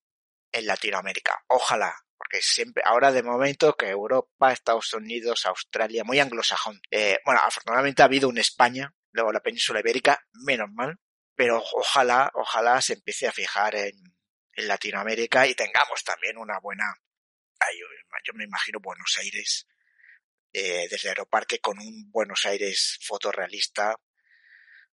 en Latinoamérica. Ojalá, porque siempre, ahora de momento que Europa, Estados Unidos, Australia, muy anglosajón. Eh, bueno, afortunadamente ha habido un España, luego la península ibérica, menos mal, pero ojalá, ojalá se empiece a fijar en, Latinoamérica y tengamos también una buena, yo, yo me imagino Buenos Aires, eh, desde Aeroparque con un Buenos Aires fotorrealista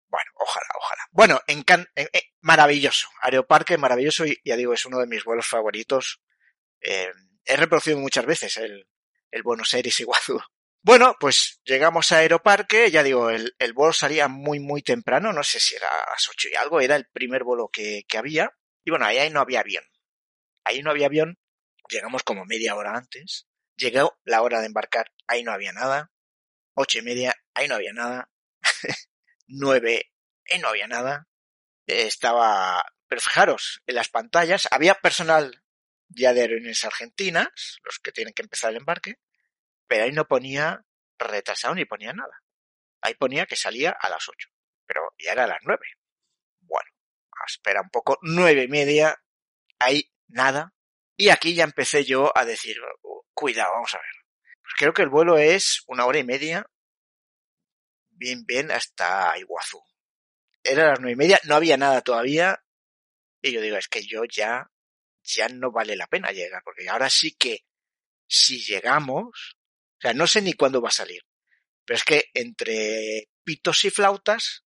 bueno, ojalá, ojalá. Bueno, en eh, eh, maravilloso. Aeroparque, maravilloso y ya digo, es uno de mis vuelos favoritos. Eh, he reproducido muchas veces el, el Buenos Aires Iguazú. Bueno, pues llegamos a Aeroparque, ya digo, el, el, vuelo salía muy, muy temprano, no sé si era a las ocho y algo, era el primer vuelo que, que había. Y bueno, ahí, ahí no había avión. Ahí no había avión, llegamos como media hora antes. Llegó la hora de embarcar, ahí no había nada. Ocho y media, ahí no había nada. 9 y no había nada. Estaba, pero fijaros, en las pantallas había personal ya de aerolíneas argentinas, los que tienen que empezar el embarque, pero ahí no ponía retrasado ni ponía nada. Ahí ponía que salía a las 8, pero ya era a las 9. Bueno, espera un poco, nueve y media, ahí nada. Y aquí ya empecé yo a decir, cuidado, vamos a ver. Pues creo que el vuelo es una hora y media bien, bien hasta Iguazú. Era las nueve y media, no había nada todavía. Y yo digo, es que yo ya, ya no vale la pena llegar, porque ahora sí que si llegamos, o sea, no sé ni cuándo va a salir, pero es que entre pitos y flautas,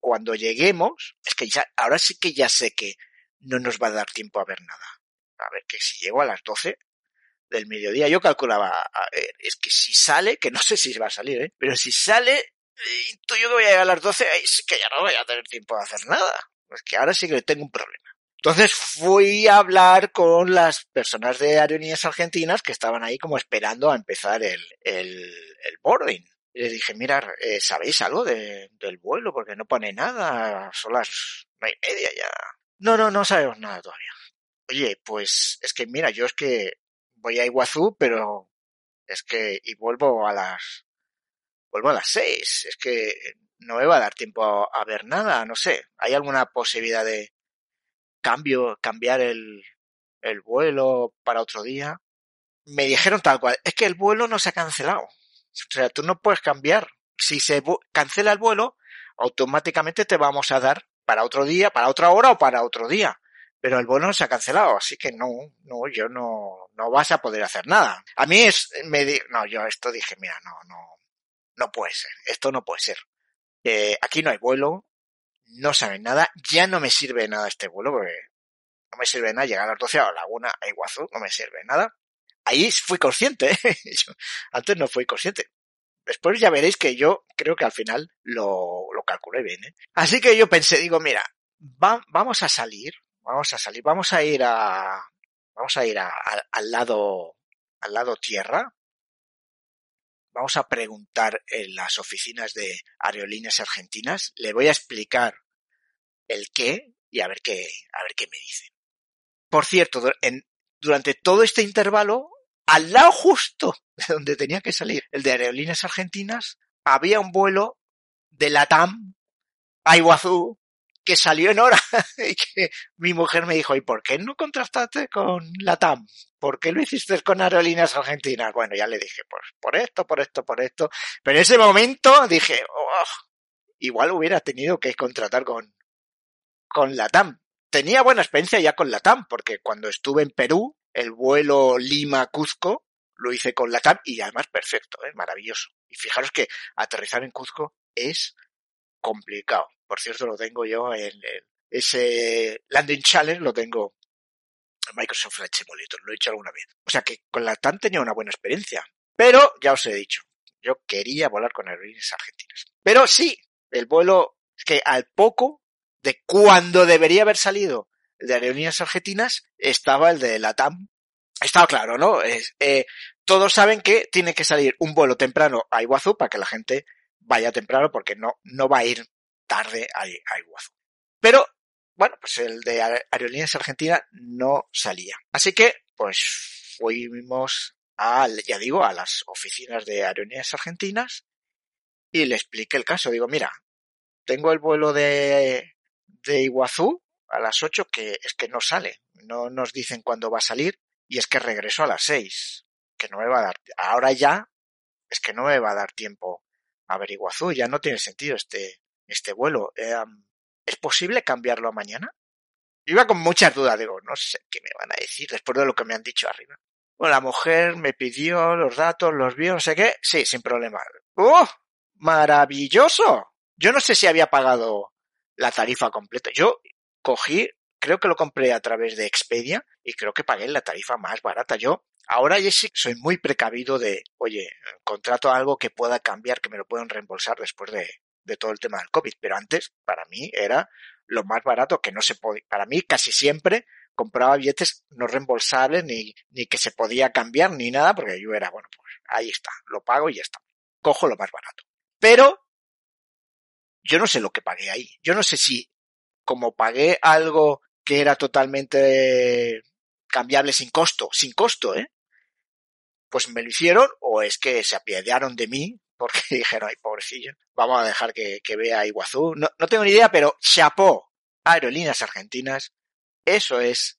cuando lleguemos, es que ya, ahora sí que ya sé que no nos va a dar tiempo a ver nada. A ver, que si llego a las 12 del mediodía, yo calculaba, a ver, es que si sale, que no sé si va a salir, ¿eh? pero si sale, tú yo que voy a llegar a las 12, es que ya no voy a tener tiempo de hacer nada. Es que ahora sí que tengo un problema. Entonces fui a hablar con las personas de Aerolíneas Argentinas que estaban ahí como esperando a empezar el, el, el boarding. Y les dije, mirad, eh, ¿sabéis algo de, del vuelo? Porque no pone nada, son las nueve y media ya. No, no, no sabemos nada todavía. Oye, pues es que mira, yo es que voy a Iguazú, pero es que y vuelvo a las vuelvo a las seis. Es que no me va a dar tiempo a, ver nada, no sé. ¿Hay alguna posibilidad de, cambio, cambiar el, el vuelo para otro día. Me dijeron tal cual, es que el vuelo no se ha cancelado. O sea, tú no puedes cambiar. Si se cancela el vuelo, automáticamente te vamos a dar para otro día, para otra hora o para otro día. Pero el vuelo no se ha cancelado, así que no, no, yo no, no vas a poder hacer nada. A mí es, me di, no, yo esto dije, mira, no, no, no puede ser, esto no puede ser. Eh, aquí no hay vuelo, no saben nada, ya no me sirve nada este vuelo, porque no me sirve nada llegar a las 12 a la laguna, a Iguazú, no me sirve nada. Ahí fui consciente, ¿eh? antes no fui consciente. Después ya veréis que yo creo que al final lo, lo calculé bien. ¿eh? Así que yo pensé, digo, mira, va, vamos a salir, vamos a salir, vamos a ir a, vamos a ir a, al lado, al lado tierra, vamos a preguntar en las oficinas de aerolíneas argentinas, le voy a explicar el qué y a ver qué, a ver qué me dicen. Por cierto, en, durante todo este intervalo, al lado justo de donde tenía que salir el de aerolíneas argentinas, había un vuelo de Latam a Iguazú que salió en hora y que mi mujer me dijo, ¿y por qué no contrastaste con Latam? ¿Por qué lo hiciste con Aerolíneas Argentinas? Bueno, ya le dije, pues por esto, por esto, por esto. Pero en ese momento dije, oh, igual hubiera tenido que contratar con, con Latam. Tenía buena experiencia ya con Latam, porque cuando estuve en Perú, el vuelo Lima-Cuzco lo hice con Latam y además perfecto, ¿eh? maravilloso. Y fijaros que aterrizar en Cuzco es complicado. Por cierto, lo tengo yo en, ese Landing Challenge, lo tengo en Microsoft Flight Simulator, lo he hecho alguna vez. O sea que con la TAM tenía una buena experiencia. Pero, ya os he dicho, yo quería volar con aerolíneas argentinas. Pero sí, el vuelo, que al poco de cuando debería haber salido de aerolíneas argentinas, estaba el de la TAM. Estaba claro, ¿no? Eh, todos saben que tiene que salir un vuelo temprano a Iguazú para que la gente vaya temprano porque no, no va a ir tarde a, Iguazú. Pero, bueno, pues el de Aerolíneas Argentina no salía. Así que, pues fuimos a, ya digo, a las oficinas de Aerolíneas Argentinas y le expliqué el caso. Digo, mira, tengo el vuelo de, de Iguazú a las 8 que es que no sale. No nos dicen cuándo va a salir y es que regreso a las 6. Que no me va a dar. Ahora ya es que no me va a dar tiempo Iguazú. Ya no tiene sentido este, este vuelo. Eh, ¿Es posible cambiarlo a mañana? Iba con muchas dudas, digo, no sé qué me van a decir después de lo que me han dicho arriba. Bueno, la mujer me pidió los datos, los vio, no sé qué. Sí, sin problema. ¡Oh! ¡Maravilloso! Yo no sé si había pagado la tarifa completa. Yo cogí, creo que lo compré a través de Expedia y creo que pagué la tarifa más barata. Yo ahora ya sí soy muy precavido de, oye, contrato algo que pueda cambiar, que me lo puedan reembolsar después de, de todo el tema del COVID. Pero antes, para mí, era lo más barato que no se podía. Para mí, casi siempre compraba billetes no reembolsables ni, ni que se podía cambiar ni nada, porque yo era, bueno, pues ahí está, lo pago y ya está. Cojo lo más barato. Pero yo no sé lo que pagué ahí. Yo no sé si, como pagué algo que era totalmente cambiable sin costo, sin costo, ¿eh? Pues me lo hicieron o es que se apiadaron de mí porque dijeron, ay, pobrecillo, vamos a dejar que, que vea Iguazú. No, no tengo ni idea, pero chapó Aerolíneas Argentinas. Eso es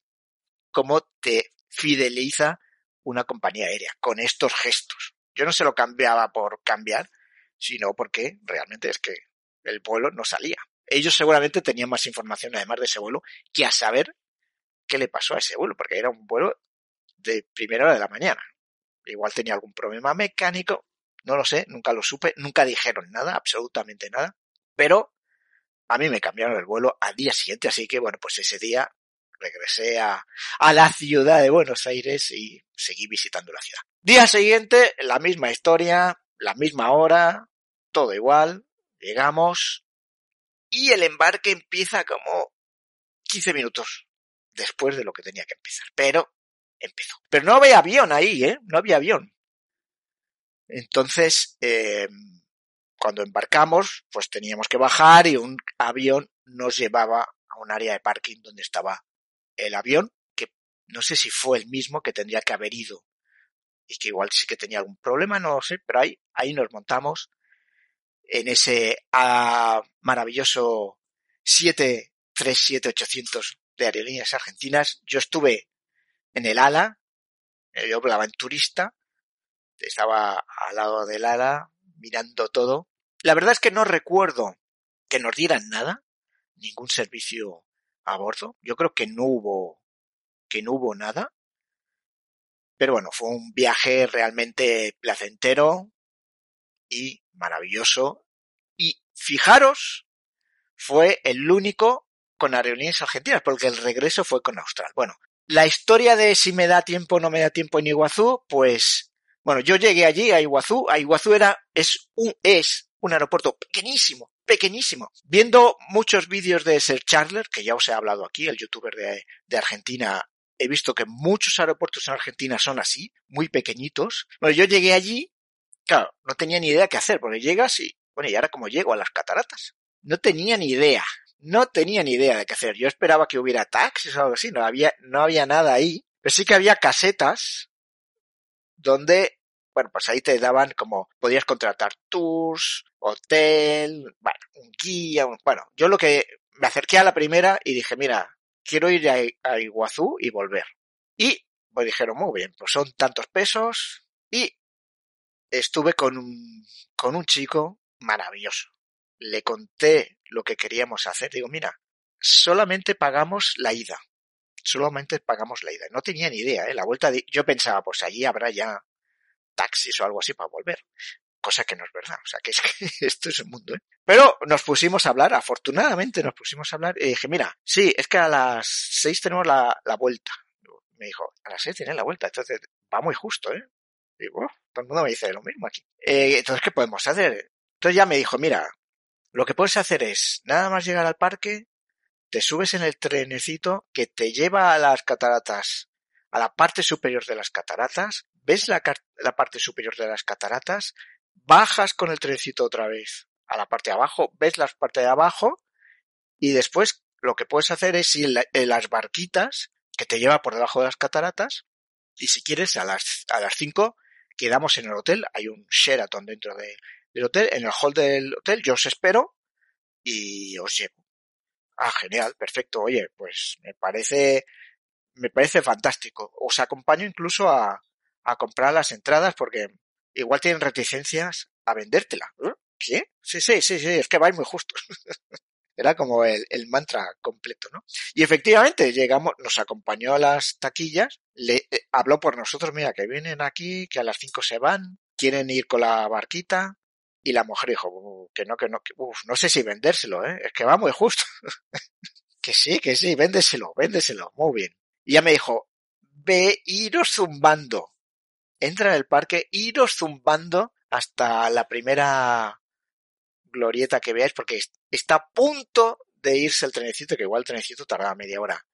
como te fideliza una compañía aérea, con estos gestos. Yo no se lo cambiaba por cambiar, sino porque realmente es que el vuelo no salía. Ellos seguramente tenían más información además de ese vuelo que a saber qué le pasó a ese vuelo, porque era un vuelo de primera hora de la mañana. Igual tenía algún problema mecánico, no lo sé, nunca lo supe, nunca dijeron nada, absolutamente nada, pero a mí me cambiaron el vuelo al día siguiente, así que bueno, pues ese día regresé a, a la ciudad de Buenos Aires y seguí visitando la ciudad. Día siguiente, la misma historia, la misma hora, todo igual, llegamos y el embarque empieza como 15 minutos después de lo que tenía que empezar, pero empezó. Pero no había avión ahí, ¿eh? No había avión. Entonces, eh, cuando embarcamos, pues teníamos que bajar y un avión nos llevaba a un área de parking donde estaba el avión, que no sé si fue el mismo que tendría que haber ido y que igual sí que tenía algún problema, no lo sé, pero ahí, ahí nos montamos en ese ah, maravilloso 737-800 de aerolíneas argentinas. Yo estuve en el ala, yo hablaba en turista, estaba al lado del ala mirando todo. La verdad es que no recuerdo que nos dieran nada, ningún servicio a bordo. Yo creo que no hubo, que no hubo nada. Pero bueno, fue un viaje realmente placentero y maravilloso. Y fijaros, fue el único con aerolíneas argentinas, porque el regreso fue con Austral. Bueno, la historia de si me da tiempo o no me da tiempo en Iguazú, pues, bueno, yo llegué allí a Iguazú. A Iguazú era, es un, es un aeropuerto pequeñísimo, pequeñísimo. Viendo muchos vídeos de Ser Charler, que ya os he hablado aquí, el youtuber de, de Argentina he visto que muchos aeropuertos en Argentina son así, muy pequeñitos. Bueno, yo llegué allí, claro, no tenía ni idea qué hacer, porque llegas y, bueno, y ahora como llego a las cataratas. No tenía ni idea, no tenía ni idea de qué hacer. Yo esperaba que hubiera taxis o algo así, no había, no había nada ahí. Pero sí que había casetas donde, bueno, pues ahí te daban como, podías contratar tours, hotel, bueno, un guía, bueno, yo lo que me acerqué a la primera y dije, mira, quiero ir a, Iguazú y volver. Y me dijeron, muy bien, pues son tantos pesos. Y estuve con un, con un chico maravilloso. Le conté lo que queríamos hacer. Digo, mira, solamente pagamos la ida. Solamente pagamos la ida. No tenía ni idea, ¿eh? La vuelta, yo pensaba, pues allí habrá ya taxis o algo así para volver cosa que no es verdad. O sea, que es que esto es el mundo, ¿eh? Pero nos pusimos a hablar, afortunadamente nos pusimos a hablar y dije, mira, sí, es que a las seis tenemos la, la vuelta. Me dijo, a las seis tiene la vuelta, entonces va muy justo, ¿eh? Y bueno, todo el mundo me dice lo mismo aquí. Eh, entonces, ¿qué podemos hacer? Entonces ya me dijo, mira, lo que puedes hacer es, nada más llegar al parque, te subes en el trenecito que te lleva a las cataratas, a la parte superior de las cataratas, ves la, parte superior de las cataratas, bajas con el trencito otra vez a la parte de abajo, ves la parte de abajo y después lo que puedes hacer es ir en las barquitas que te lleva por debajo de las cataratas y si quieres a las a las 5 quedamos en el hotel, hay un Sheraton dentro del hotel, en el hall del hotel yo os espero y os llevo. Ah, genial, perfecto. Oye, pues me parece me parece fantástico. Os acompaño incluso a, a comprar las entradas porque igual tienen reticencias a vendértela. ¿Eh? ¿Qué? Sí, sí, sí, sí, es que vais muy justo. Era como el, el, mantra completo, ¿no? Y efectivamente llegamos, nos acompañó a las taquillas, le eh, habló por nosotros, mira, que vienen aquí, que a las cinco se van, quieren ir con la barquita, y la mujer dijo, que no, que no, que, no sé si vendérselo, ¿eh? Es que va muy justo. que sí, que sí, véndeselo, véndeselo, muy bien. Y ya me dijo, ve, iros zumbando entra en el parque, iros zumbando hasta la primera glorieta que veáis, porque está a punto de irse el trenecito, que igual el trenecito tardaba media hora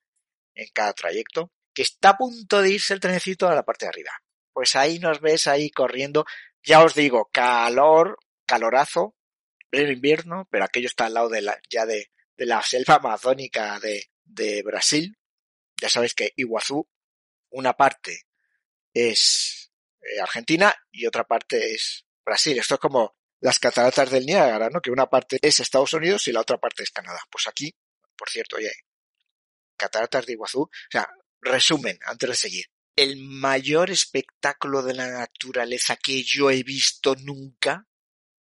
en cada trayecto, que está a punto de irse el trenecito a la parte de arriba. Pues ahí nos ves ahí corriendo, ya os digo, calor, calorazo, el invierno, pero aquello está al lado de la, ya de, de la selva amazónica de, de Brasil. Ya sabéis que Iguazú, una parte es eh, Argentina y otra parte es Brasil. Esto es como las cataratas del Niágara, ¿no? Que una parte es Estados Unidos y la otra parte es Canadá. Pues aquí, por cierto, oye, cataratas de Iguazú, o sea, resumen, antes de seguir. El mayor espectáculo de la naturaleza que yo he visto nunca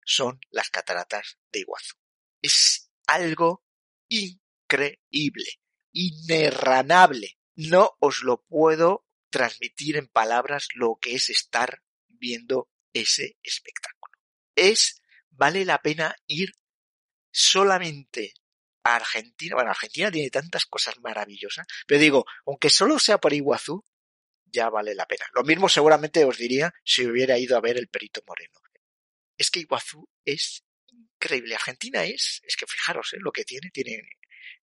son las cataratas de Iguazú. Es algo increíble, inerranable. No os lo puedo transmitir en palabras lo que es estar viendo ese espectáculo. Es, vale la pena ir solamente a Argentina. Bueno, Argentina tiene tantas cosas maravillosas, pero digo, aunque solo sea por Iguazú, ya vale la pena. Lo mismo seguramente os diría si hubiera ido a ver el Perito Moreno. Es que Iguazú es increíble. Argentina es, es que fijaros, ¿eh? lo que tiene, tiene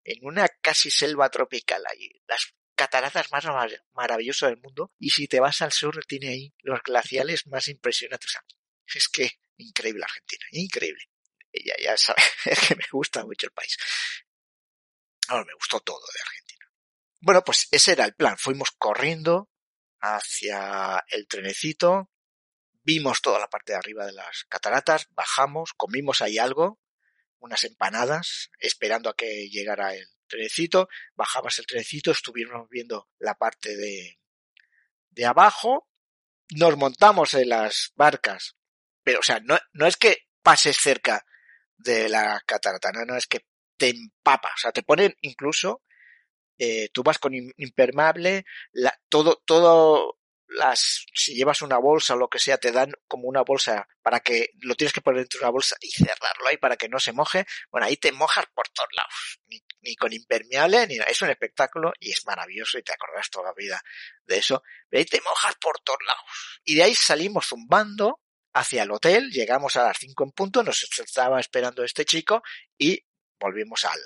en una casi selva tropical ahí, las cataratas más maravillosas del mundo, y si te vas al sur tiene ahí los glaciales más impresionantes. es que increíble Argentina, increíble. Ya, ya sabes, es que me gusta mucho el país. Ahora me gustó todo de Argentina. Bueno, pues ese era el plan. Fuimos corriendo hacia el trenecito, vimos toda la parte de arriba de las cataratas, bajamos, comimos ahí algo, unas empanadas, esperando a que llegara el trenecito, bajabas el trenecito, estuvimos viendo la parte de, de abajo, nos montamos en las barcas, pero o sea, no, no es que pases cerca de la catarata, no, no es que te empapa, o sea, te ponen incluso, eh, tú vas con impermeable, la, todo, todo las, si llevas una bolsa o lo que sea, te dan como una bolsa para que lo tienes que poner dentro de una bolsa y cerrarlo ahí para que no se moje. Bueno, ahí te mojas por todos lados. Ni, ni con impermeable, ni. Es un espectáculo y es maravilloso y te acordarás toda la vida de eso. Pero ahí te mojas por todos lados. Y de ahí salimos zumbando hacia el hotel, llegamos a las 5 en punto, nos estaba esperando este chico y volvimos al,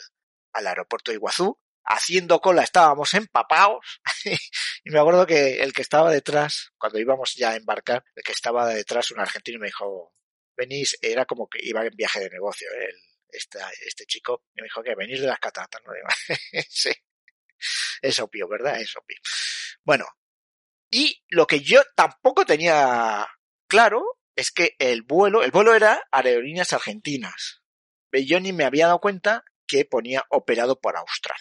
al aeropuerto de Iguazú haciendo cola estábamos empapados y me acuerdo que el que estaba detrás, cuando íbamos ya a embarcar, el que estaba detrás, un argentino, me dijo, venís, era como que iba en viaje de negocio, ¿eh? el, este, este chico, me dijo que venís de las cataratas, ¿no? sí, es obvio, ¿verdad? Es obvio. Bueno, y lo que yo tampoco tenía claro es que el vuelo, el vuelo era aerolíneas argentinas. Yo ni me había dado cuenta que ponía operado por Austral.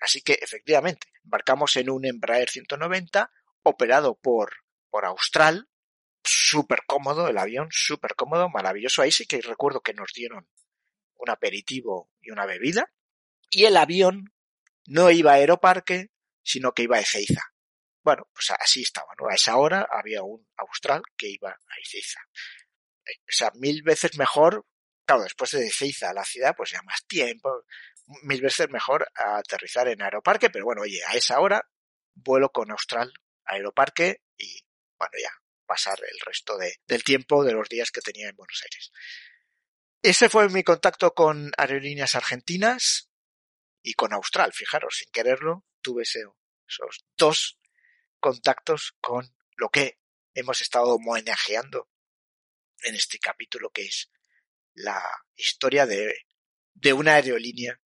Así que efectivamente, embarcamos en un Embraer 190 operado por, por Austral, súper cómodo el avión, súper cómodo, maravilloso. Ahí sí que recuerdo que nos dieron un aperitivo y una bebida. Y el avión no iba a Aeroparque, sino que iba a Ezeiza. Bueno, pues así estaba, ¿no? A esa hora había un Austral que iba a Ezeiza. Eh, o sea, mil veces mejor, claro, después de Ezeiza a la ciudad, pues ya más tiempo, mil veces mejor aterrizar en Aeroparque, pero bueno, oye, a esa hora vuelo con Austral Aeroparque y bueno, ya pasar el resto de, del tiempo de los días que tenía en Buenos Aires. Ese fue mi contacto con aerolíneas argentinas y con Austral, fijaros, sin quererlo, tuve esos dos contactos con lo que hemos estado homenajeando en este capítulo que es la historia de, de una aerolínea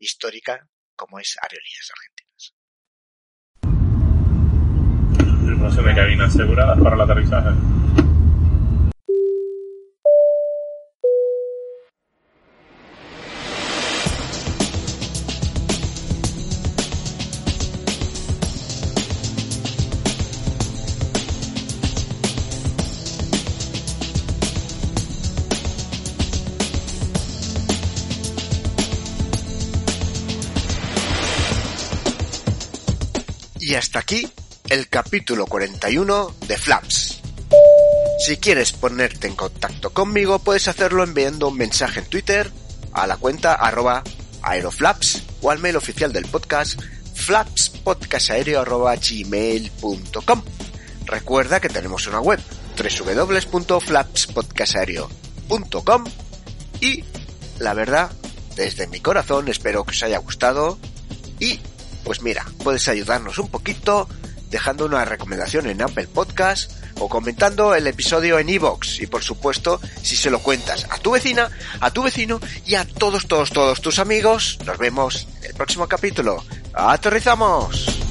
histórica como es Aerolíneas Argentinas. Tripulación de cabina asegurada para el aterrizaje. Y hasta aquí el capítulo 41 de Flaps. Si quieres ponerte en contacto conmigo, puedes hacerlo enviando un mensaje en Twitter a la cuenta arroba aeroflaps o al mail oficial del podcast flapspodcastaereo.gmail.com Recuerda que tenemos una web www.flapspodcastaereo.com y la verdad, desde mi corazón espero que os haya gustado y pues mira, puedes ayudarnos un poquito dejando una recomendación en Apple Podcast o comentando el episodio en iVoox y por supuesto si se lo cuentas a tu vecina, a tu vecino y a todos, todos, todos tus amigos. Nos vemos en el próximo capítulo. ¡Aterrizamos!